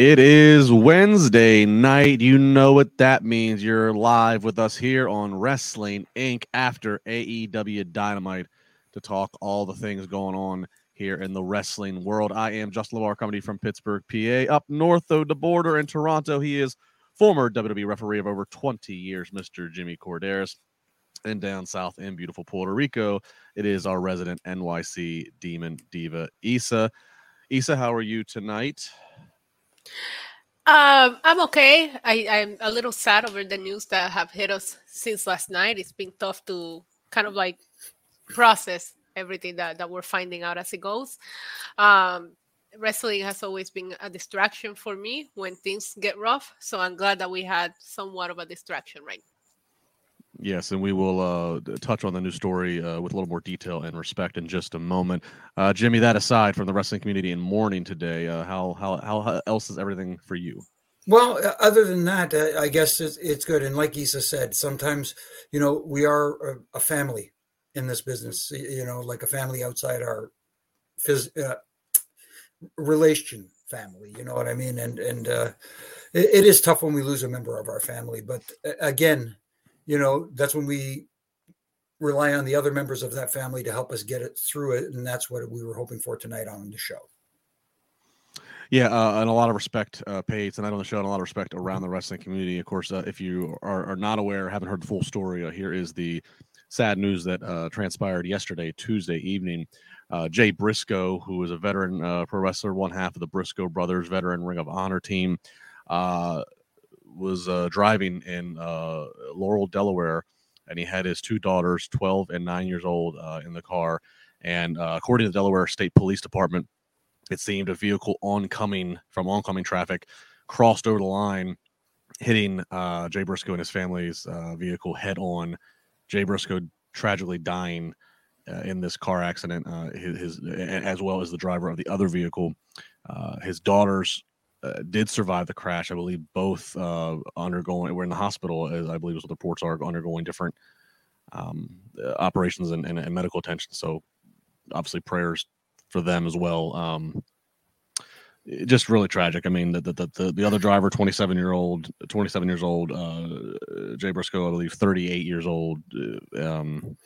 It is Wednesday night. You know what that means. You're live with us here on Wrestling Inc. after AEW Dynamite to talk all the things going on here in the wrestling world. I am Justin LaBar coming from Pittsburgh, PA. Up north of the border in Toronto, he is former WWE referee of over 20 years, Mr. Jimmy Korderas. And down south in beautiful Puerto Rico, it is our resident NYC Demon Diva, Isa. Isa, how are you tonight? Um, I'm okay. I, I'm a little sad over the news that have hit us since last night. It's been tough to kind of like process everything that, that we're finding out as it goes. Um, wrestling has always been a distraction for me when things get rough. So I'm glad that we had somewhat of a distraction right Yes, and we will uh, touch on the new story uh, with a little more detail and respect in just a moment. Uh, Jimmy, that aside from the wrestling community in mourning today, uh, how, how how else is everything for you? Well, uh, other than that, uh, I guess it's, it's, good. And like Isa said, sometimes you know we are a, a family in this business. You know, like a family outside our phys- relation family. You know what I mean? And and it, it is tough when we lose a member of our family. But again you know, that's when we rely on the other members of that family to help us get it through it. And that's what we were hoping for tonight on the show. Yeah, uh, and a lot of respect uh, paid tonight on the show, and a lot of respect around the wrestling community. Of course, uh, if you are, are, not aware, haven't heard the full story, uh, here is the sad news that uh, transpired yesterday, Tuesday evening. Uh, Jay Briscoe, who is a veteran uh, pro wrestler, one half of the Briscoe brothers veteran Ring of Honor team, was uh, driving in uh, Laurel, Delaware, and he had his two daughters, 12 and 9 years old, uh, in the car. And uh, according to the Delaware State Police Department, it seemed a vehicle oncoming from oncoming traffic crossed over the line, hitting uh, Jay Briscoe and his family's uh, vehicle head on. Jay Briscoe tragically dying in this car accident. His, his, as well as the driver of the other vehicle. His daughters uh, did survive the crash. I believe both uh, undergoing. We're in the hospital, as I believe is what the reports are, undergoing different um, operations and, and, and, medical attention. So obviously prayers for them as well. Um, just really tragic. I mean, the the the, the other driver, twenty seven year old, twenty seven years old, uh, Jay Briscoe, I believe, thirty eight years old. Uh, um,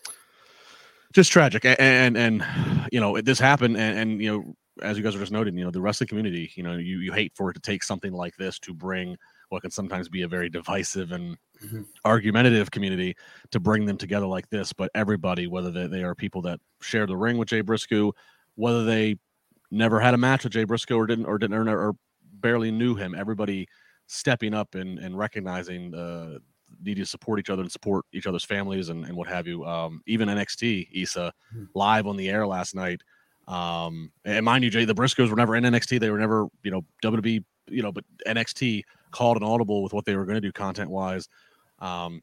just tragic, and, and, and you know this happened, and, and you know as you guys are just noting, you know the wrestling community, you know you you hate for it to take something like this to bring what can sometimes be a very divisive and mm-hmm. argumentative community to bring them together like this. But everybody, whether they, they are people that share the ring with Jay Briscoe, whether they never had a match with Jay Briscoe or didn't or didn't or, or barely knew him. Everybody stepping up and, and recognizing the need to support each other and support each other's families and, and what have you. Um, even NXT, Isa, mm-hmm. live on the air last night. Um, and mind you, Jay, the Briscoes were never in NXT. They were never, you know, WWE, you know, but NXT called an audible with what they were going to do content wise. Um,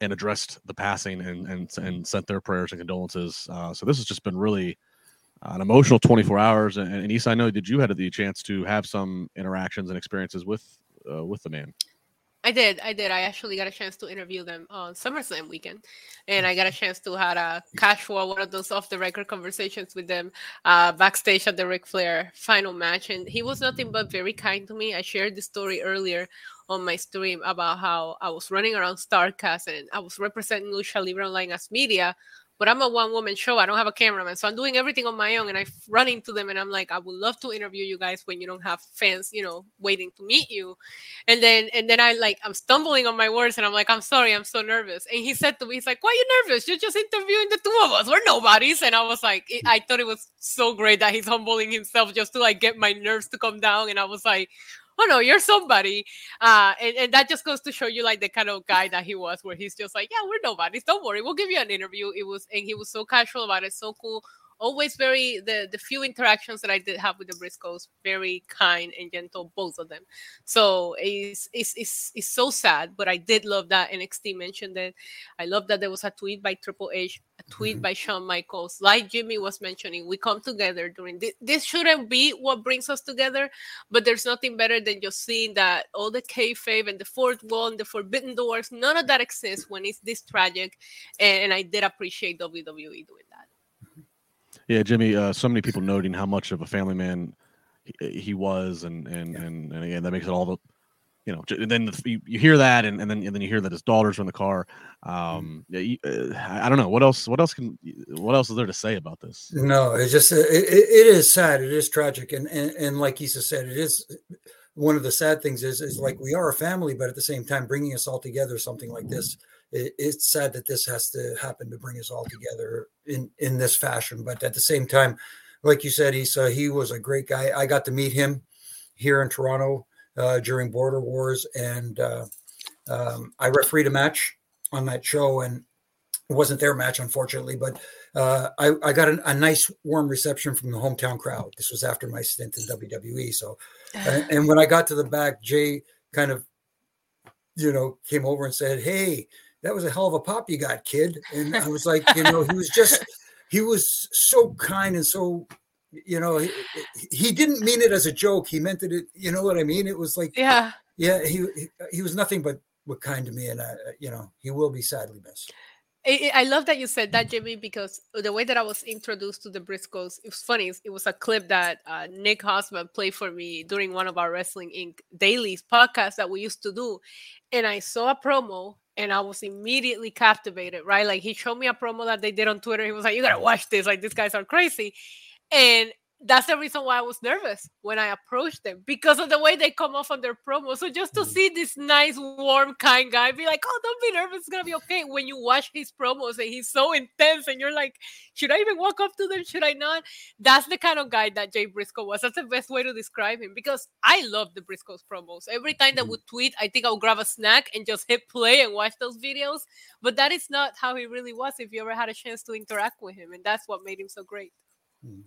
and addressed the passing and and and sent their prayers and condolences. Uh, so this has just been really an emotional 24 hours. And, and Isa, I know did you had the chance to have some interactions and experiences with uh, with the man? I did. I did. I actually got a chance to interview them on SummerSlam weekend, and I got a chance to had a casual one of those off the record conversations with them uh, backstage at the Ric Flair final match. And he was nothing but very kind to me. I shared the story earlier on my stream about how I was running around Starcast and I was representing Lucha Libre Online as media but I'm a one woman show. I don't have a cameraman. So I'm doing everything on my own. And I run into them and I'm like, I would love to interview you guys when you don't have fans, you know, waiting to meet you. And then, and then I like, I'm stumbling on my words and I'm like, I'm sorry, I'm so nervous. And he said to me, he's like, why are you nervous? You're just interviewing the two of us. We're nobodies. And I was like, I thought it was so great that he's humbling himself just to like get my nerves to come down. And I was like, oh no, you're somebody. Uh, and, and that just goes to show you like the kind of guy that he was, where he's just like, yeah, we're nobodies. Don't worry, we'll give you an interview. It was, and he was so casual about it, so cool always very the the few interactions that I did have with the Briscoes, very kind and gentle, both of them. So it's it's it's, it's so sad, but I did love that NXT mentioned it. I love that there was a tweet by Triple H, a tweet mm-hmm. by Shawn Michaels, like Jimmy was mentioning. We come together during this. This shouldn't be what brings us together, but there's nothing better than just seeing that all the kayfabe and the fourth wall and the forbidden doors, none of that exists when it's this tragic. And, and I did appreciate WWE doing that. Yeah, Jimmy. Uh, so many people noting how much of a family man he, he was, and and, yeah. and and again that makes it all the, you know. And then the, you, you, hear that, and, and then and then you hear that his daughters are in the car. Mm-hmm. Um, yeah, you, uh, I don't know what else. What else can? What else is there to say about this? No, it's just it, it is sad. It is tragic, and and, and like Isa said, it is one of the sad things is is like we are a family, but at the same time, bringing us all together, something like this it, it's sad that this has to happen to bring us all together in in this fashion. But at the same time, like you said, Isa, he was a great guy. I got to meet him here in Toronto uh, during Border Wars, and uh, um, I refereed a match on that show, and it wasn't their match, unfortunately, but uh, I, I, got a, a, nice warm reception from the hometown crowd. This was after my stint in WWE. So, and, and when I got to the back, Jay kind of, you know, came over and said, "Hey, that was a hell of a pop you got, kid. And I was like, you know, he was just, he was so kind and so, you know, he, he didn't mean it as a joke. He meant it, you know what I mean? It was like, yeah, yeah, he, he was nothing but, but kind to me. And, I, you know, he will be sadly missed. I love that you said that, Jimmy, because the way that I was introduced to the Briscoes, it was funny. It was a clip that uh, Nick Hausman played for me during one of our Wrestling Inc. dailies podcasts that we used to do. And I saw a promo and I was immediately captivated, right? Like he showed me a promo that they did on Twitter. He was like, "You gotta watch this! Like these guys are crazy," and that's the reason why I was nervous when I approached them because of the way they come off on their promo. So just to mm-hmm. see this nice, warm, kind guy be like, "Oh, don't be nervous, it's gonna be okay." When you watch his promos and he's so intense, and you're like, "Should I even walk up to them? Should I not?" That's the kind of guy that Jay Briscoe was. That's the best way to describe him because I love the Briscoes promos. Every time that mm-hmm. would tweet, I think I would grab a snack and just hit play and watch those videos. But that is not how he really was. If you ever had a chance to interact with him, and that's what made him so great. Mm-hmm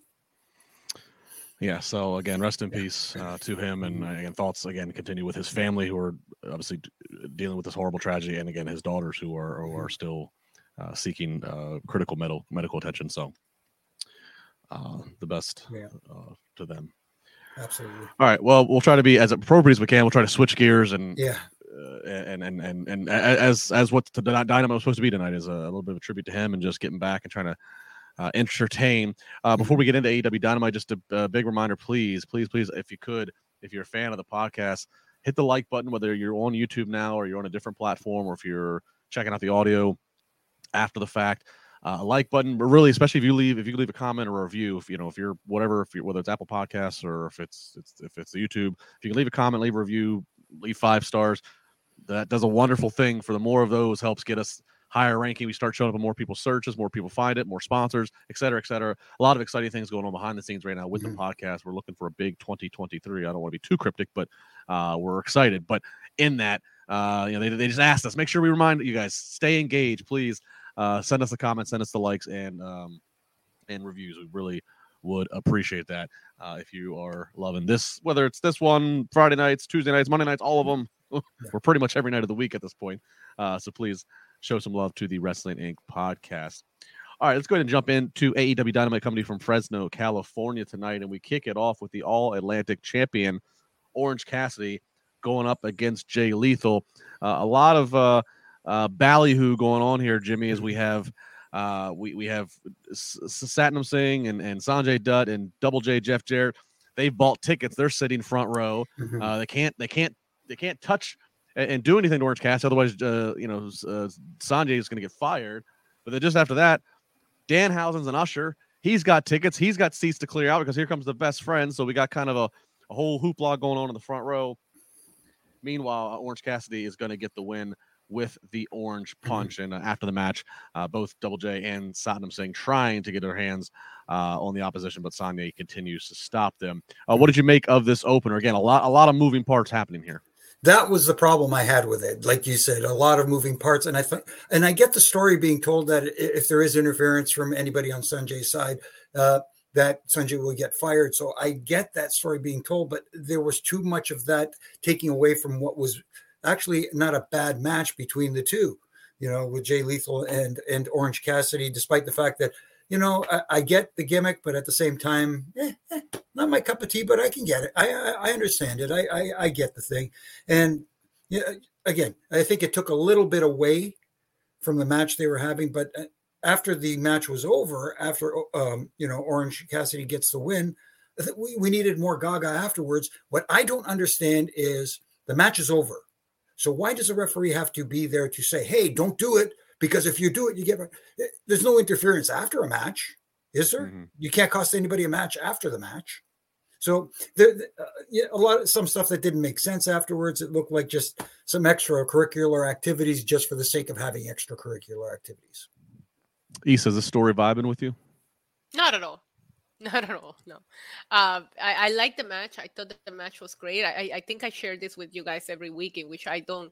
yeah so again rest in peace uh, to him and uh, again thoughts again continue with his family who are obviously dealing with this horrible tragedy and again his daughters who are who are still uh, seeking uh, critical medical medical attention. So uh, the best Yeah. uh, to them. Absolutely. All right. Well, we'll try to be as appropriate as we can. We'll try to switch gears and Yeah. uh, and and and and as as what the Dynamo is supposed to be tonight is a, little bit of a tribute to him and just getting back and trying to uh, entertain. Uh, before we get into AEW Dynamite, just a, a big reminder, please, please, please, if you could, if you're a fan of the podcast, hit the like button. Whether you're on YouTube now or you're on a different platform, or if you're checking out the audio after the fact. Uh, a like button, but really, especially if you leave, if you leave a comment or a review, if you know, if you're whatever, if you're whether it's Apple Podcasts or if it's, it's if it's YouTube, if you can leave a comment, leave a review, leave five stars, that does a wonderful thing for the more of those helps get us higher ranking we start showing up in more people's searches more people find it more sponsors et cetera et cetera. A lot of exciting things going on behind the scenes right now with Mhm. the podcast. We're looking for a big 2023 i don't want to be too cryptic but uh, we're excited. But in that uh, you know they, they just asked us make sure we remind you guys stay engaged please uh, send us the comments send us the likes and um, and reviews. We really would appreciate that uh, if you are loving this whether it's this one friday nights tuesday nights monday nights all of them we're pretty much every night of the week at this point uh, so please show some love to the wrestling inc podcast all right let's go ahead and jump into aew dynamite company from fresno california tonight and we kick it off with the all atlantic champion orange cassidy going up against jay lethal uh, a lot of uh, uh, ballyhoo going on here jimmy as we have uh, we, we have Satnam Singh and, and Sanjay Dutt and Double J Jeff Jarrett. They've bought tickets. They're sitting front row. Mhm. Uh, they can't they can't they can't touch and, and do anything to Orange Cassidy. Otherwise, uh, you know, uh, Sanjay is going to get fired. But then just after that, Danhausen's an usher. He's got tickets. He's got seats to clear out because here comes the best friend. So we got kind of a, a whole hoopla going on in the front row. Meanwhile, uh, Orange Cassidy is going to get the win with the orange punch. And uh, after the match, uh, both Double J and Satnam Singh trying to get their hands uh, on the opposition, but Sanjay continues to stop them. Uh, what did you make of this opener? Again, a lot, a lot of moving parts happening here. That was the problem I had with it. Like you said, a lot of moving parts, and I thought, and I get the story being told that if there is interference from anybody on Sanjay's side, uh, that Sanjay will get fired. So I get that story being told, but there was too much of that taking away from what was actually not a bad match between the two. You know, with Jay Lethal and and Orange Cassidy, despite the fact that you know I, I get the gimmick, but at the same time, eh, eh, not my cup of tea. But I can get it. I I, I understand it. I, I I get the thing. And yeah, again, I think it took a little bit away from the match they were having. But uh, after the match was over, after um, you know Orange Cassidy gets the win, we, we needed more Gaga afterwards. What I don't understand is the match is over. So why does a referee have to be there to say, "Hey, don't do it"? Because if you do it, you get. eh, There's no interference after a match, is there? Mhm. You can't cost anybody a match after the match. So there, uh, yeah, a lot of some stuff that didn't make sense afterwards. It looked like just some extracurricular activities just for the sake of having extracurricular activities. Isa, is this story vibing with you? Not at all. Not at all. No. Uh, I, I like the match. I thought that the match was great. I, I- I think I share this with you guys every week, in which I don't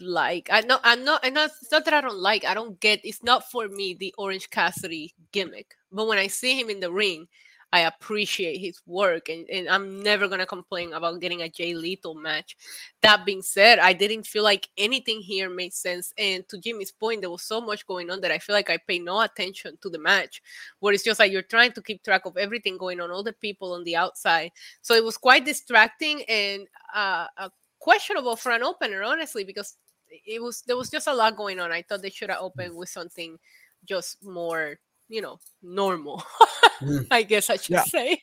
like. I know. I'm not. And it's not that I don't like. I don't get. It's not for me the Orange Cassidy gimmick. But when I see him in the ring, I appreciate his work, and, and I'm never gonna complain about getting a Jay Lethal match. That being said, I didn't feel like anything here made sense. And to Jimmy's point, there was so much going on that I feel like I pay no attention to the match. Where it's just like you're trying to keep track of everything going on, all the people on the outside. So it was quite distracting and uh, questionable for an opener, honestly, because it was there was just a lot going on. I thought they should have opened with something just more, you know, normal. Mm. I guess I should Yeah. say.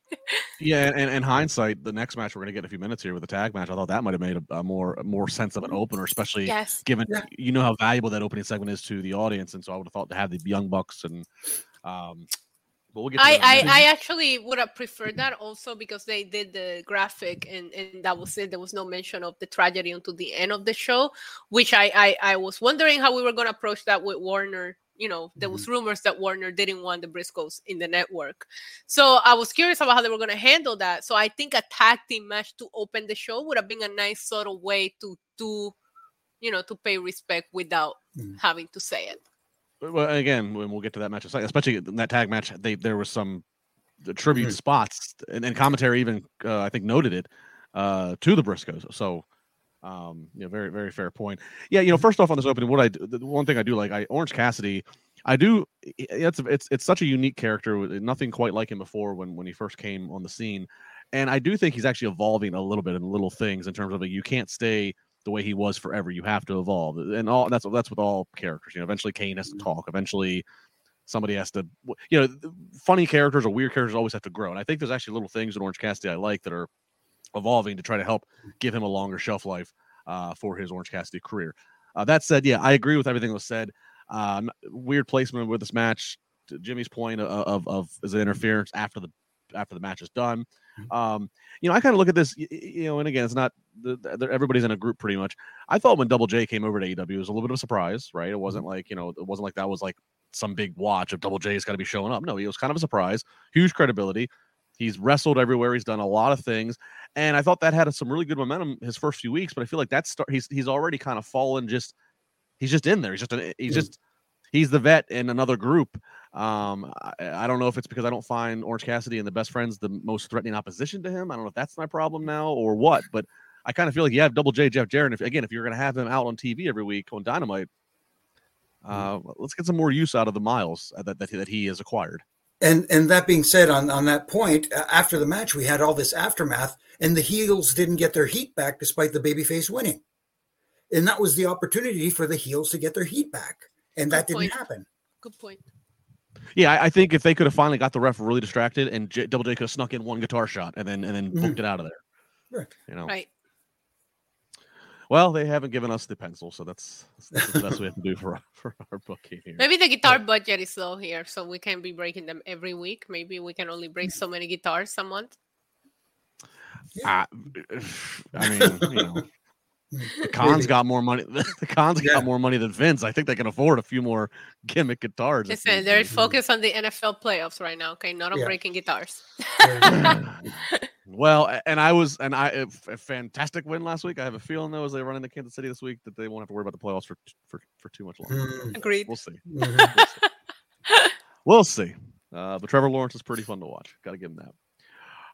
Yeah, and in hindsight, the next match we're going to get in a few minutes here with the tag match, I thought that might have made a, a more a more sense of an opener, especially yes. given Yeah. you know how valuable that opening segment is to the audience, and so I would have thought to have the Young Bucks and um, but we'll get. I, that in a I. I actually would have preferred that also because they did the graphic and, and that was it. There was no mention of the tragedy until the end of the show, which I, I, I was wondering how we were going to approach that with Warner. You know, there was rumors that Warner didn't want the Briscoes in the network. So I was curious about how they were going to handle that. So I think a tag team match to open the show would have been a nice sort of way to do, you know, to pay respect without Mhm. having to say it. Well, again, when we'll get to that match, in a second, especially in that tag match, they there was some the tribute Mhm. spots, and, and commentary even uh, I think noted it uh, to the Briscoes. So Um, you know, very very fair point. Yeah, you know, first off on this opening, what I do, the one thing I do like, I Orange Cassidy, I do. It's it's it's such a unique character. Nothing quite like him before when when he first came on the scene, and I do think he's actually evolving a little bit in little things in terms of like, you can't stay the way he was forever. You have to evolve, and all that's that's with all characters. You know, eventually Kane has to Mm-hmm. talk. Eventually, somebody has to. You know, funny characters or weird characters always have to grow, and I think there's actually little things in Orange Cassidy I like that are evolving to try to help give him a longer shelf life uh, for his Orange Cassidy career. Uh, that said, yeah, I agree with everything that was said. Um, weird placement with this match. To Jimmy's point of, of, of is interference after the after the match is done. Um, you know, I kind of look at this, you know, and again, it's not the, everybody's in a group pretty much. I thought when Double J came over to AEW, it was a little bit of a surprise, right? It wasn't like you know, it wasn't like that was like some big watch of Double J is going to be showing up. No, he was kind of a surprise, huge credibility. He's wrestled everywhere. He's done a lot of things, and I thought that had some really good momentum his first few weeks. But I feel like that's start. He's he's already kind of fallen. Just he's just in there. He's just an, he's Mm. just he's the vet in another group. Um, I, I don't know if it's because I don't find Orange Cassidy and the best friends the most threatening opposition to him. I don't know if that's my problem now or what, but I kind of feel like you have Double J Jeff Jarrett. If again, if you're going to have him out on TV every week on Dynamite, uh, let's get some more use out of the miles that that, that he has acquired. And and that being said, on on that point, after the match, we had all this aftermath, and the heels didn't get their heat back despite the babyface winning, and that was the opportunity for the heels to get their heat back, and that Good didn't point. happen. Good point. Yeah, I, I think if they could have finally got the ref really distracted and J, Double J could have snuck in one guitar shot and then and then Mhm. booked it out of there. Right. You know. Right. Well, they haven't given us the pencil, so that's, that's the best we have to do for our, for our booking here. Maybe the guitar budget is low here, so we can't be breaking them every week. Maybe we can only break so many guitars a month. I, I mean, you know, the Khans Maybe. got more money. The Khans Yeah. got more money than Vince. I think they can afford a few more gimmick guitars. Listen, they're be. focused on the NFL playoffs right now. Okay, not on Yeah. breaking guitars. well, and I was, and I a, f- a fantastic win last week. I have a feeling though, as they run into Kansas City this week, that they won't have to worry about the playoffs for for for too much longer. Mm, Agreed. We'll see. mhm. We'll see. Uh, but Trevor Lawrence is pretty fun to watch. Got to give him that.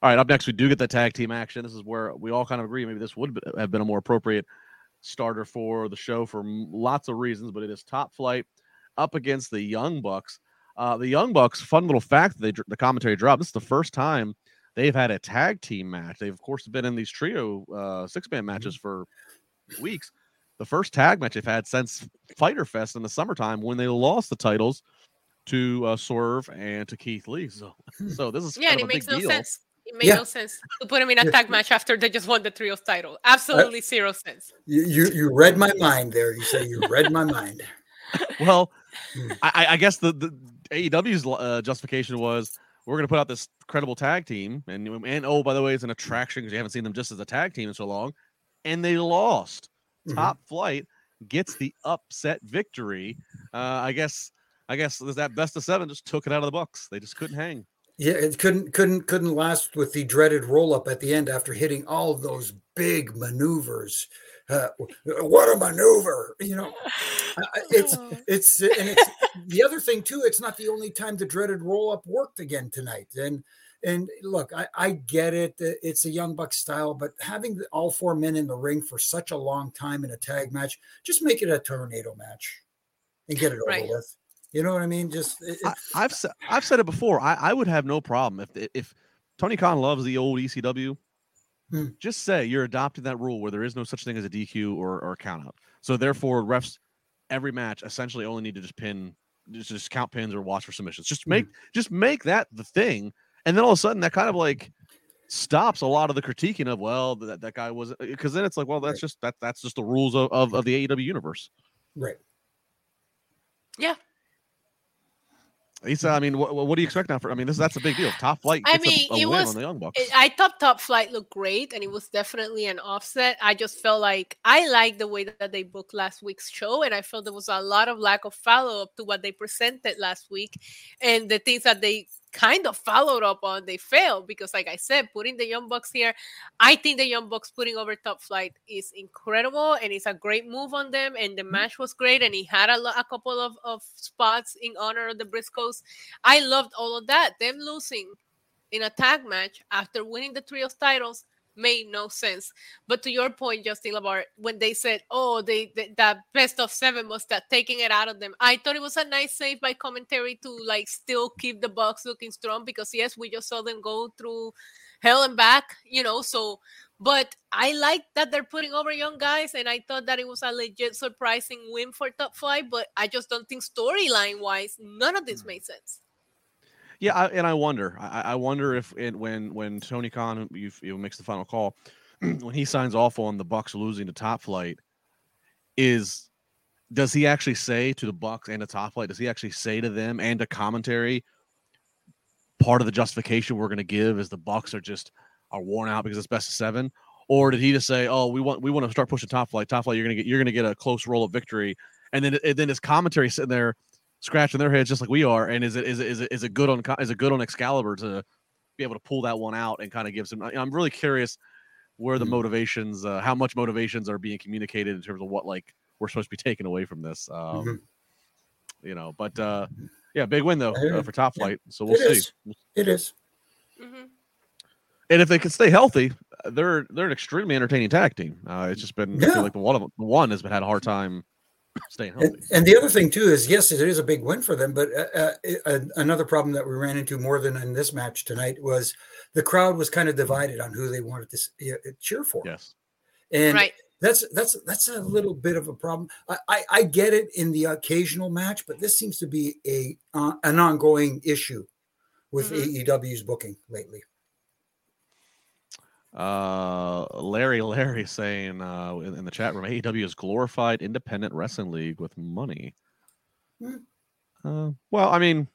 All right, up next we do get the tag team action. This is where we all kind of agree. Maybe this would have been a more appropriate starter for the show for lots of reasons, but it is Top Flight up against the Young Bucks. Uh, the Young Bucks. Fun little fact that they the commentary dropped. This is the first time they've had a tag team match. They've of course been in these trio uh, six man matches for weeks. The first tag match they've had since Fyter Fest in the summertime when they lost the titles to uh, Swerve and to Keith Lee. So, so this is Yeah, kind of it a big makes no deal. sense. It made Yeah. no sense to put him in a Yeah. tag match after they just won the trios title. Absolutely zero sense. you, you you read my mind there. You say you read my mind. Well, Hmm. I, I- I guess the, the AEW's uh, justification was we're going to put out this credible tag team, and and oh by the way, it's an attraction because you haven't seen them just as a tag team in so long, and they lost. Mhm. Top Flight gets the upset victory. Uh, I guess I guess that best of seven just took it out of the Bucks. They just couldn't hang. Yeah, it couldn't couldn't couldn't last with the dreaded roll up at the end after hitting all of those big maneuvers. Uh, what a maneuver! You know, it's it's and it's the other thing too. It's not the only time the dreaded roll up worked again tonight. And and look, I, I get it. uh, It's a young buck style, but having all four men in the ring for such a long time in a tag match, just make it a tornado match and get it over Right. with. You know what I mean? Just it, I, I've said I've said it before. I, I would have no problem if if Tony Khan loves the old ECW. Hmm. Just say you're adopting that rule where there is no such thing as a DQ or, or a count out. So therefore, refs every match essentially only need to just pin, just, just count pins or watch for submissions. Just make just make that the thing, and then all of a sudden that kind of like stops a lot of the critiquing of well that, that guy was because then it's like well that's Right. just that that's just the rules of, of, of the AEW universe. right. Yeah. Isa, I mean, what, what do you expect now? For I mean, this that's a big deal. Top flight. I gets a- mean, a, it was- on the Young Bucks. It- I thought Top Flight looked great, and it was definitely an offset. I just felt like I liked the way that they booked last week's show, and I felt there was a lot of lack of follow up to what they presented last week, and the things that they kind of followed up on, they failed because, like I said, putting the Young Bucks here, I think the Young Bucks putting over Top Flight is incredible, and it's a great move on them. And the mm-hmm. match was great, and he had a, lo- a couple of, of spots in honor of the Briscoes. I loved all of that. Them losing in a tag match after winning the trios titles made no sense. But to your point, Justin LaBar, when they said, "Oh, they, they that best of seven was that taking it out of them," I thought it was a nice save by commentary to like still keep the Bucks looking strong because yes, we just saw them go through hell and back, you know. So, but I like that they're putting over young guys, and I thought that it was a legit surprising win for top five. But I just don't think storyline wise, none of this mm. made sense. Yeah, I, and I wonder. I, I wonder if it, when when Tony Khan you, you makes the final call, when he signs off on the Bucks losing to Top Flight, is does he actually say to the Bucks and the Top Flight? Does he actually say to them and to commentary? Part of the justification we're going to give is the Bucks are just are worn out because it's best of seven, or did he just say, "Oh, we want we want to start pushing Top Flight. Top Flight, you're gonna get you're gonna get a close roll of victory," and then and then his commentary sitting there scratching their heads just like we are. And is it is it is it is it good on is it good on Excalibur to be able to pull that one out and kind of give some? I'm really curious where the mm-hmm. motivations, uh, how much motivations are being communicated in terms of what like we're supposed to be taking away from this. Um, mm-hmm. You know, but uh, yeah, big win though uh, for Top Flight. So we'll it see. Is. It is. Mm-hmm. And if they can stay healthy, they're they're an extremely entertaining tag team. Uh, it's just been yeah. I feel like the one of them, one has been had a hard time staying healthy. And, and, the other thing too is yes, it is a big win for them. But uh, uh, another problem that we ran into more than in this match tonight was the crowd was kind of divided on who they wanted to uh, cheer for. Yes, and right. that's that's that's a little bit of a problem. I, I, I get it in the occasional match, but this seems to be a uh, an ongoing issue with mm-hmm. AEW's booking lately. Uh, Larry, Larry saying uh, in, in, the chat room, AEW is glorified independent wrestling league with money. Mm. Uh, well, I mean,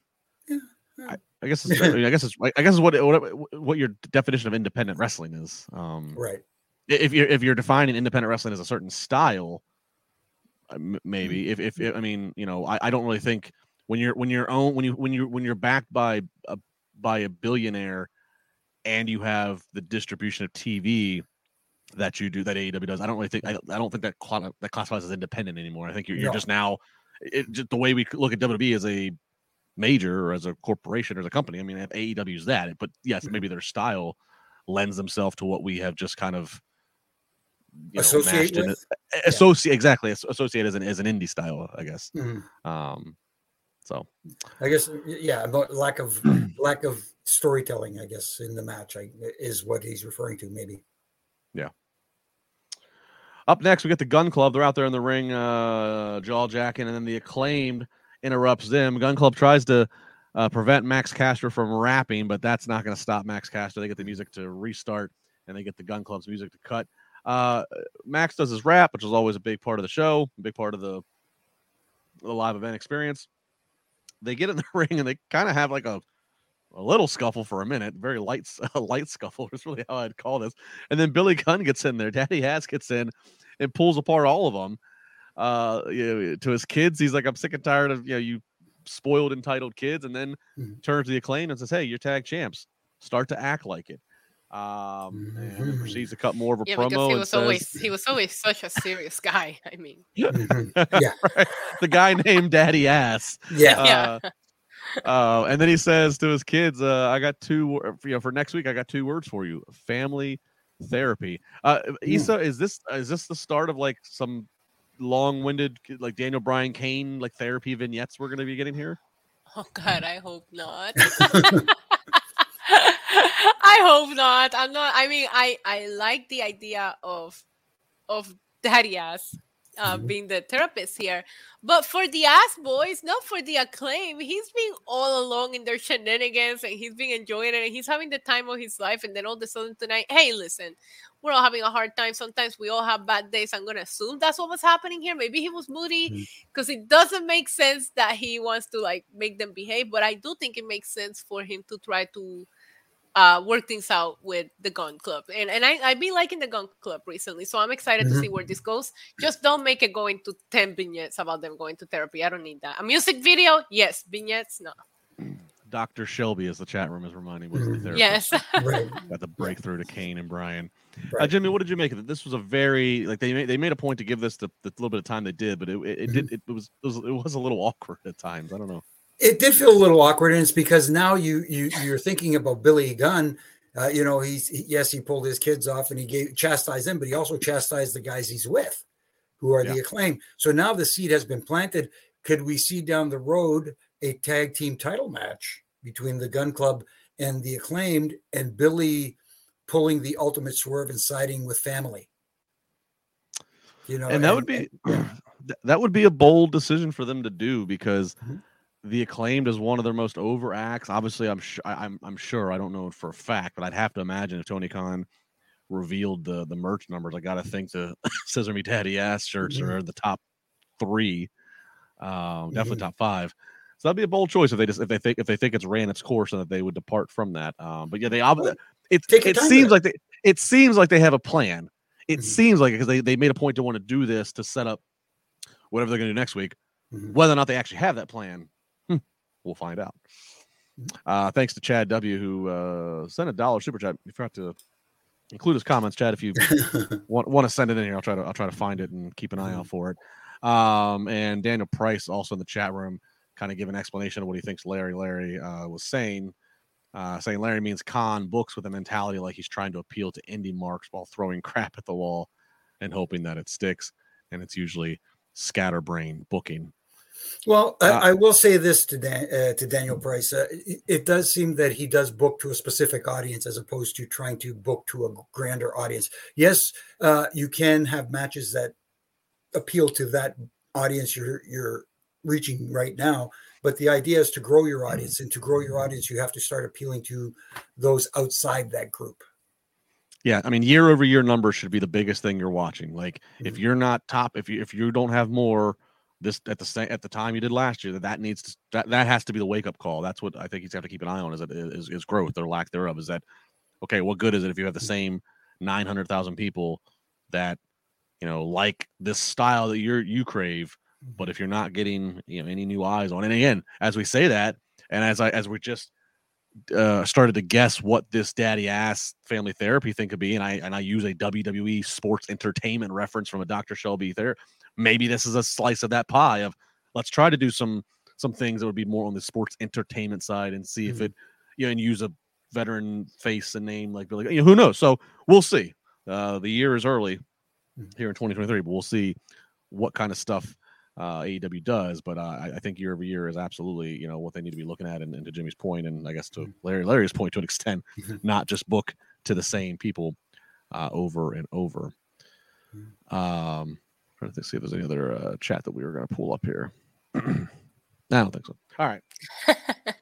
yeah, yeah. I, I, guess it's, I, mean, I guess it's I guess it's what, what what your definition of independent wrestling is. Um, right. If you're if you're defining independent wrestling as a certain style, uh, maybe. Mm. If, if, if I mean, you know, I, I don't really think when you're when you're own when you when you when you're backed by a by a billionaire and you have the distribution of TV that you do that AEW does. I don't really think I, I don't think that that classifies as independent anymore. I think you're, you're no. just now it, just the way we look at WWE as a major or as a corporation or as a company. I mean, if AEW is that, but yes, mm-hmm. maybe their style lends themselves to what we have just kind of you know, associate with? associate yeah. exactly associate as an as an indie style, I guess. Mm-hmm. Um, so I guess yeah, about lack of lack of storytelling, I guess, in the match I, is what he's referring to, maybe. Yeah. Up next, we get the Gun Club. They're out there in the ring, uh, jaw jacking, and then the acclaimed interrupts them. Gun Club tries to uh, prevent Max Caster from rapping, but that's not going to stop Max Caster. They get the music to restart, and they get the Gun Club's music to cut. Uh, Max does his rap, which is always a big part of the show, a big part of the the live event experience. They get in the ring and they kind of have like a a little scuffle for a minute, very light, a light scuffle is really how I'd call this. And then Billy Gunn gets in there. Daddy Ass gets in and pulls apart all of them. Uh, you know, to his kids, he's like, "I'm sick and tired of you know you spoiled, entitled kids." And then mm-hmm. turns to the acclaim and says, "Hey, you're tag champs. Start to act like it." Um, and mm-hmm. proceeds to cut more of a yeah, promo. Because he was says, always he was always such a serious guy. I mean, mm-hmm. yeah, right. the guy named Daddy Ass. Yeah, uh, yeah uh, and then he says to his kids, uh, "I got two, you know, for next week. I got two words for you: family therapy." Uh, Isa, is this is this the start of like some long-winded, like Daniel Bryan Kane, like therapy vignettes we're going to be getting here? Oh God, I hope not. I hope not. I'm not. I mean, I I like the idea of of daddy ass uh, mm-hmm. being the therapist here. But for the ass boys, not for the acclaim, he's being all along in their shenanigans and he's been enjoying it and he's having the time of his life. And then all of a sudden tonight, hey, listen, we're all having a hard time. Sometimes we all have bad days. I'm gonna assume that's what was happening here. Maybe he was moody because mm-hmm. it doesn't make sense that he wants to like make them behave. But I do think it makes sense for him to try to uh, work things out with the Gun Club. And and I, I've been liking the Gun Club recently, so I'm excited mm-hmm. to see where this goes. Just don't make it go into 10 vignettes about them going to therapy. I don't need that. A music video, yes. Vignettes, no. Dr. Shelby, as the chat room is reminding, was the mm-hmm. therapist. Yes. right. Got the breakthrough to Kane and Bryan. Right. Uh, Jimmy, what did you make of it? This was a very like they made they made a point to give this the, the little bit of time they did, but it, it, it mm-hmm. did it was, it was it was a little awkward at times. I don't know it did feel a little awkward, and it's because now you you you're thinking about Billy Gunn Uh, you know, he's he, yes, he pulled his kids off and he gave chastised them, but he also chastised the guys he's with, who are Yeah. the acclaim. So now the seed has been planted. Could we see down the road a tag team title match between the Gun Club and the acclaimed, and Billy pulling the ultimate swerve and siding with family? You know, and that would be th- that would be a bold decision for them to do because Mhm. The acclaimed is one of their most over acts. Obviously, I'm sure I'm I'm sure I don't know for a fact, but I'd have to imagine if Tony Khan revealed the the merch numbers, I got to think the Scissor Me Daddy ass shirts Mhm. are the top three, um, definitely Mhm. top five. So that'd be a bold choice if they just if they think if they think it's ran its course and that they would depart from that. Um, but yeah, they ob- Well, it take it seems it. like they it seems like they have a plan. It Mhm. seems like because they, they made a point to want to do this to set up whatever they're going to do next week. Mhm. Whether or not they actually have that plan, we'll find out. Mhm. Uh, thanks to Chad W, who uh, sent a dollar super chat. You forgot to include his comments, Chad. If you want, want to send it in here, I'll try to I'll try to find it and keep an eye out for it. Um, and Daniel Price also in the chat room, kind of give an explanation of what he thinks Larry Larry uh, was saying. Uh, saying Larry means Khan books with a mentality like he's trying to appeal to indie marks while throwing crap at the wall and hoping that it sticks. And it's usually scatterbrain booking. Well, I, Uh, I will say this to Dan, uh, to Daniel Price. Uh, it, it does seem that he does book to a specific audience as opposed to trying to book to a grander audience. Yes, uh, you can have matches that appeal to that audience you're you're reaching right now, but the idea is to grow your audience, and to grow your audience, you have to start appealing to those outside that group. Yeah, I mean, year over year numbers should be the biggest thing you're watching. Like, if Mhm. you're not top, if you if you don't have more this at the same at the time you did last year, that that needs to that that has to be the wake up call. That's what I think he's have to keep an eye on is that is, is growth or lack thereof. Is that okay? What good is it if you have the same nine hundred thousand people that you know like this style that you're you crave, but if you're not getting you know any new eyes on, and again, as we say that, and as I as we just uh, started to guess what this daddy ass family therapy thing could be, and I and I use a WWE sports entertainment reference from a Dr. Shelby there. Maybe this is a slice of that pie of let's try to do some some things that would be more on the sports entertainment side and see if Mhm. it you know and use a veteran face and name like Billy. You know, who knows? So we'll see. Uh, the year is early Mhm. here in 2023, but we'll see what kind of stuff uh, AEW does. But uh, I, I think year over year is absolutely you know what they need to be looking at. And, and to Jimmy's point, and I guess to Mhm. Larry Larry's point to an extent, Mhm. not just book to the same people uh, over and over. Mhm. Um, trying to see if there's any other uh, chat that we were going to pull up here. I don't think so. All right.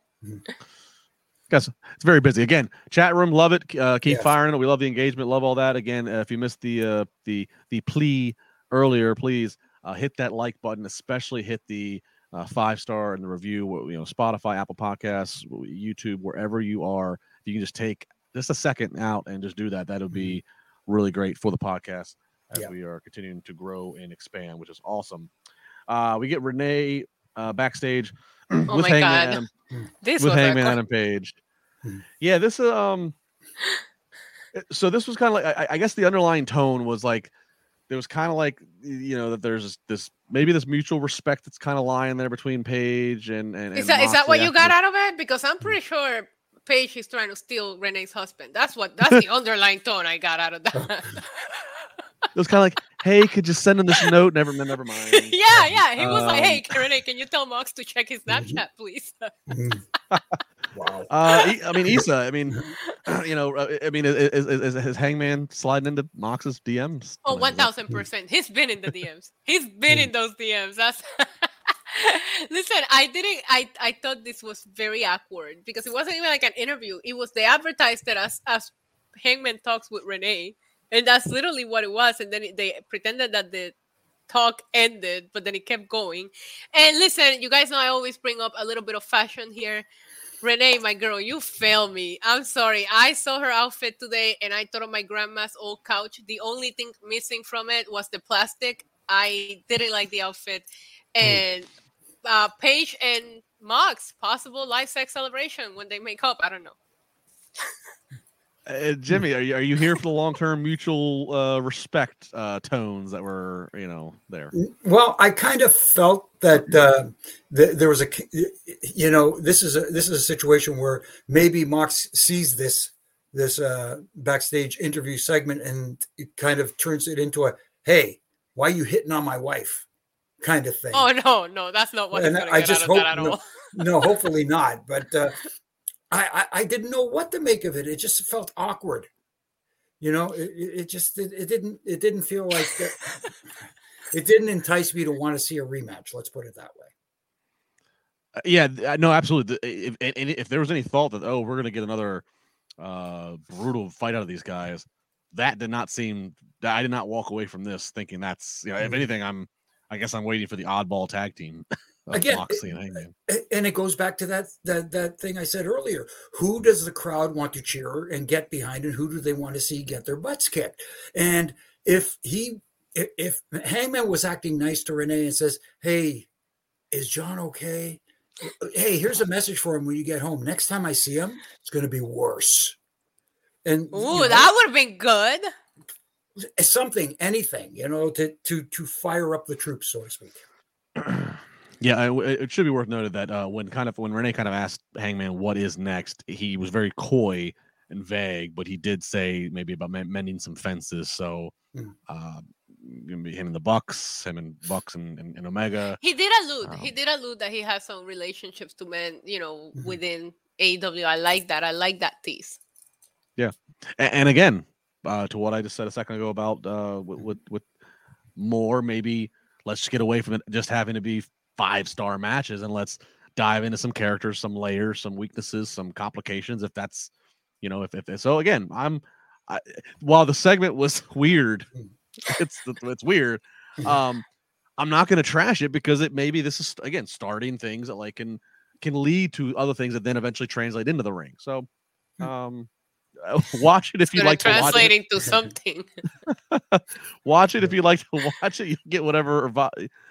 Guys, it's very busy. Again, chat room, love it. Uh, keep Yes. firing it. We love the engagement, love all that. Again, uh, if you missed the uh, the the plea earlier, please uh, hit that like button. Especially hit the uh, five star and the review. wh- You know, Spotify, Apple Podcasts, YouTube, wherever you are. If you can just take just a second out and just do that, that would be really great for the podcast as Yeah. we are continuing to grow and expand, which is awesome. Uh, we get Renee uh, backstage with Oh my Hangman God. Adam This with was Hangman awkward. Adam Page. Hmm. Yeah, this um. uh, So this was kind of like I, I guess the underlying tone was like there was kind of like you know that there's this maybe this mutual respect that's kind of lying there between Page and and, Is and that is that what you got out of it? Because I'm pretty sure Page is trying to steal Renee's husband. That's what that's the underlying tone I got out of that. It was kind of like, hey, could you send him this note? Never, never mind. yeah, yeah. He was like, Um, "Hey, Renee, can you tell Mox to check his Snapchat, please?" Wow. Uh, I- I mean, Isa. I mean, you know, uh, I mean, is, is, is, is Hangman sliding into Mox's DMs? Oh, Like, one is that- thousand percent. He's been in the DMs. He's been in those DMs. That's listen. I didn't. I I thought this was very awkward because it wasn't even like an interview. It was they advertised it as as Hangman talks with Renee, and that's literally what it was. And then they pretended that the talk ended, but then it kept going. And listen, you guys know I always bring up a little bit of fashion here. Renee, my girl, you fail me. I'm sorry. I saw her outfit today and I thought of my grandma's old couch. The only thing missing from it was the plastic. I didn't like the outfit. And uh, Page and Mox, possible live sex celebration when they make up. I don't know. Uh, Jimmy, are you are you here for the long term mutual uh, respect uh, tones that were you know there? Well, I kind of felt that uh, th- there was a, you know, this is a this is a situation where maybe Mox sees this this uh, backstage interview segment, and it kind of turns it into a "Hey, why are you hitting on my wife?" kind of thing. Oh no, no, that's not what. And I just hope no, no, hopefully not. But uh, I, I, I didn't know what to make of it. It just felt awkward. You know, it, it just it, it didn't it didn't feel like that, it didn't entice me to want to see a rematch. Let's put it that way. Uh, yeah, no, absolutely. If, if, if there was any thought that oh, we're gonna get another uh, brutal fight out of these guys, that did not seem. I did not walk away from this thinking that's. You know, if mm-hmm. anything, I'm. I guess I'm waiting for the oddball tag team. Again, and, and it goes back to that that that thing I said earlier. Who does the crowd want to cheer and get behind, and who do they want to see get their butts kicked? And if he if Hangman was acting nice to Renee and says, "Hey, is John okay?" hey, here's a message for him when you get home. Next time I see him, it's going to be worse. And ooh, you know, that would have been good. Something, anything, you know, to to to fire up the troops, so to speak. Yeah, it should be worth noted that uh, when kind of when Renee kind of asked Hangman what is next, he was very coy and vague, but he did say maybe about mending some fences. So mm. uh, him and the Bucks, him and Bucks and, and, and Omega. He did allude. Um, he did allude that he has some relationships to men, you know, mm-hmm. within AEW. I like that. I like that tease. Yeah, and, and again, uh, to what I just said a second ago about uh, with, with with more maybe let's get away from it just having to be five star matches and let's dive into some characters, some layers, some weaknesses, some complications. If that's you know, if if so, again, I'm. I, while the segment was weird, mm it's it's weird. Um, I'm not going to trash it because it maybe this is again starting things that like can can lead to other things that then eventually translate into the ring. So, hmm. um, watch it if you like translating to, to something. watch it if you like to watch it. You get whatever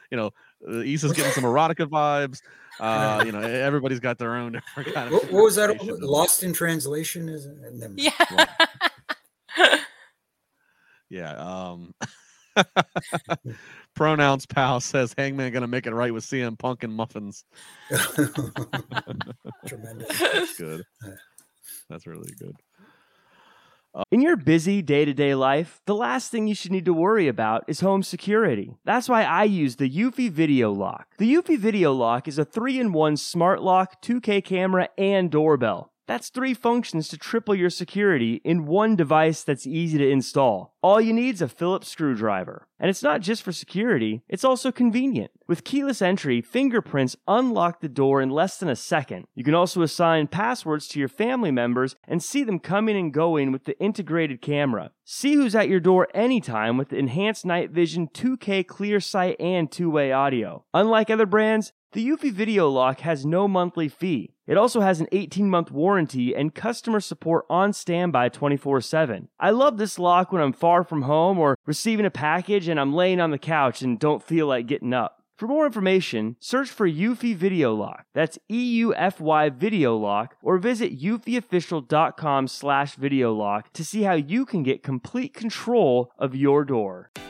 you know. Uh, Issa's getting some erotica vibes. Uh, you know, everybody's got their own different kind of. What, what was that? Lost in translation, is it? Yeah. Yeah. Um pronouns pal says Hangman gonna make it right with CM Punk and muffins. Tremendous. That's good. That's really good. Uh, In your busy day to day life, the last thing you should need to worry about is home security. That's why I use the Eufy Video Lock. The Eufy Video Lock is a 3 in 1 smart lock, 2K camera, and doorbell. That's three functions to triple your security in one device that's easy to install. All you need is a Phillips screwdriver. And it's not just for security, it's also convenient. With keyless entry, fingerprints unlock the door in less than a second. You can also assign passwords to your family members and see them coming and going with the integrated camera. See who's at your door anytime with the enhanced night vision 2K clear sight and two-way audio. Unlike other brands, the Eufy Video Lock has no monthly fee. It also has an 18 month warranty and customer support on standby 24 7. I love this lock when I'm far from home or receiving a package and I'm laying on the couch and don't feel like getting up. For more information, search for Eufy Video Lock. That's E-U-F-Y Video Lock, or visit eufyofficial.com slash video lock to see how you can get complete control of your door.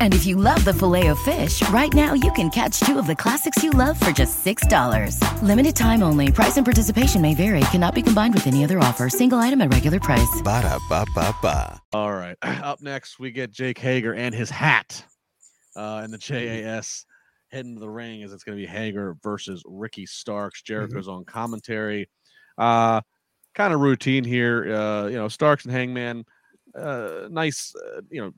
And if you love the filet of fish, right now you can catch two of the classics you love for just $6. Limited time only. Price and participation may vary. Cannot be combined with any other offer. Single item at regular price. Ba da ba ba ba. All right. Up next, we get Jake Hager and his hat uh, in the JAS heading to the ring as it's going to be Hager versus Ricky Starks. Jericho's mm-hmm. on commentary. Uh, kind of routine here. Uh, you know, Starks and Hangman uh, nice, uh, you know,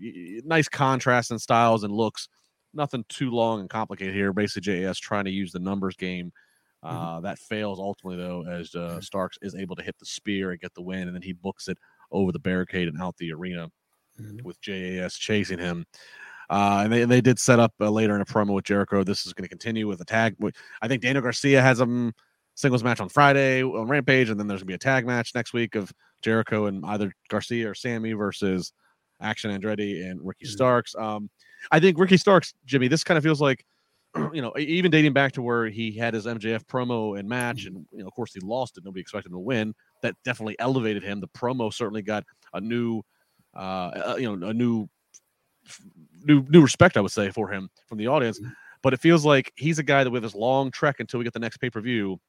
nice contrast in styles and looks. Nothing too long and complicated here. Basically, JS trying to use the numbers game Uh, That fails ultimately, though, as uh, Starks is able to hit the spear and get the win, and then he books it over the barricade and out the arena Mhm. with JAS chasing him. Uh, and they, they did set up uh, later in a promo with Jericho. This is going to continue with a tag. I think Daniel Garcia has um, singles match on Friday on Rampage, and then there's going to be a tag match next week of Jericho and either Garcia or Sammy versus Action Andretti and Ricky Mhm. Starks. Um, I think Ricky Starks, Jimmy, this kind of feels like, you know, even dating back to where he had his MJF promo and match, and you know, of course, he lost it. Nobody expected him to win. That definitely elevated him. The promo certainly got a new, uh, uh, you know, a new, new, new respect, I would say, for him from the audience. Mhm. But it feels like he's a guy that with this long trek until we get the next pay per view,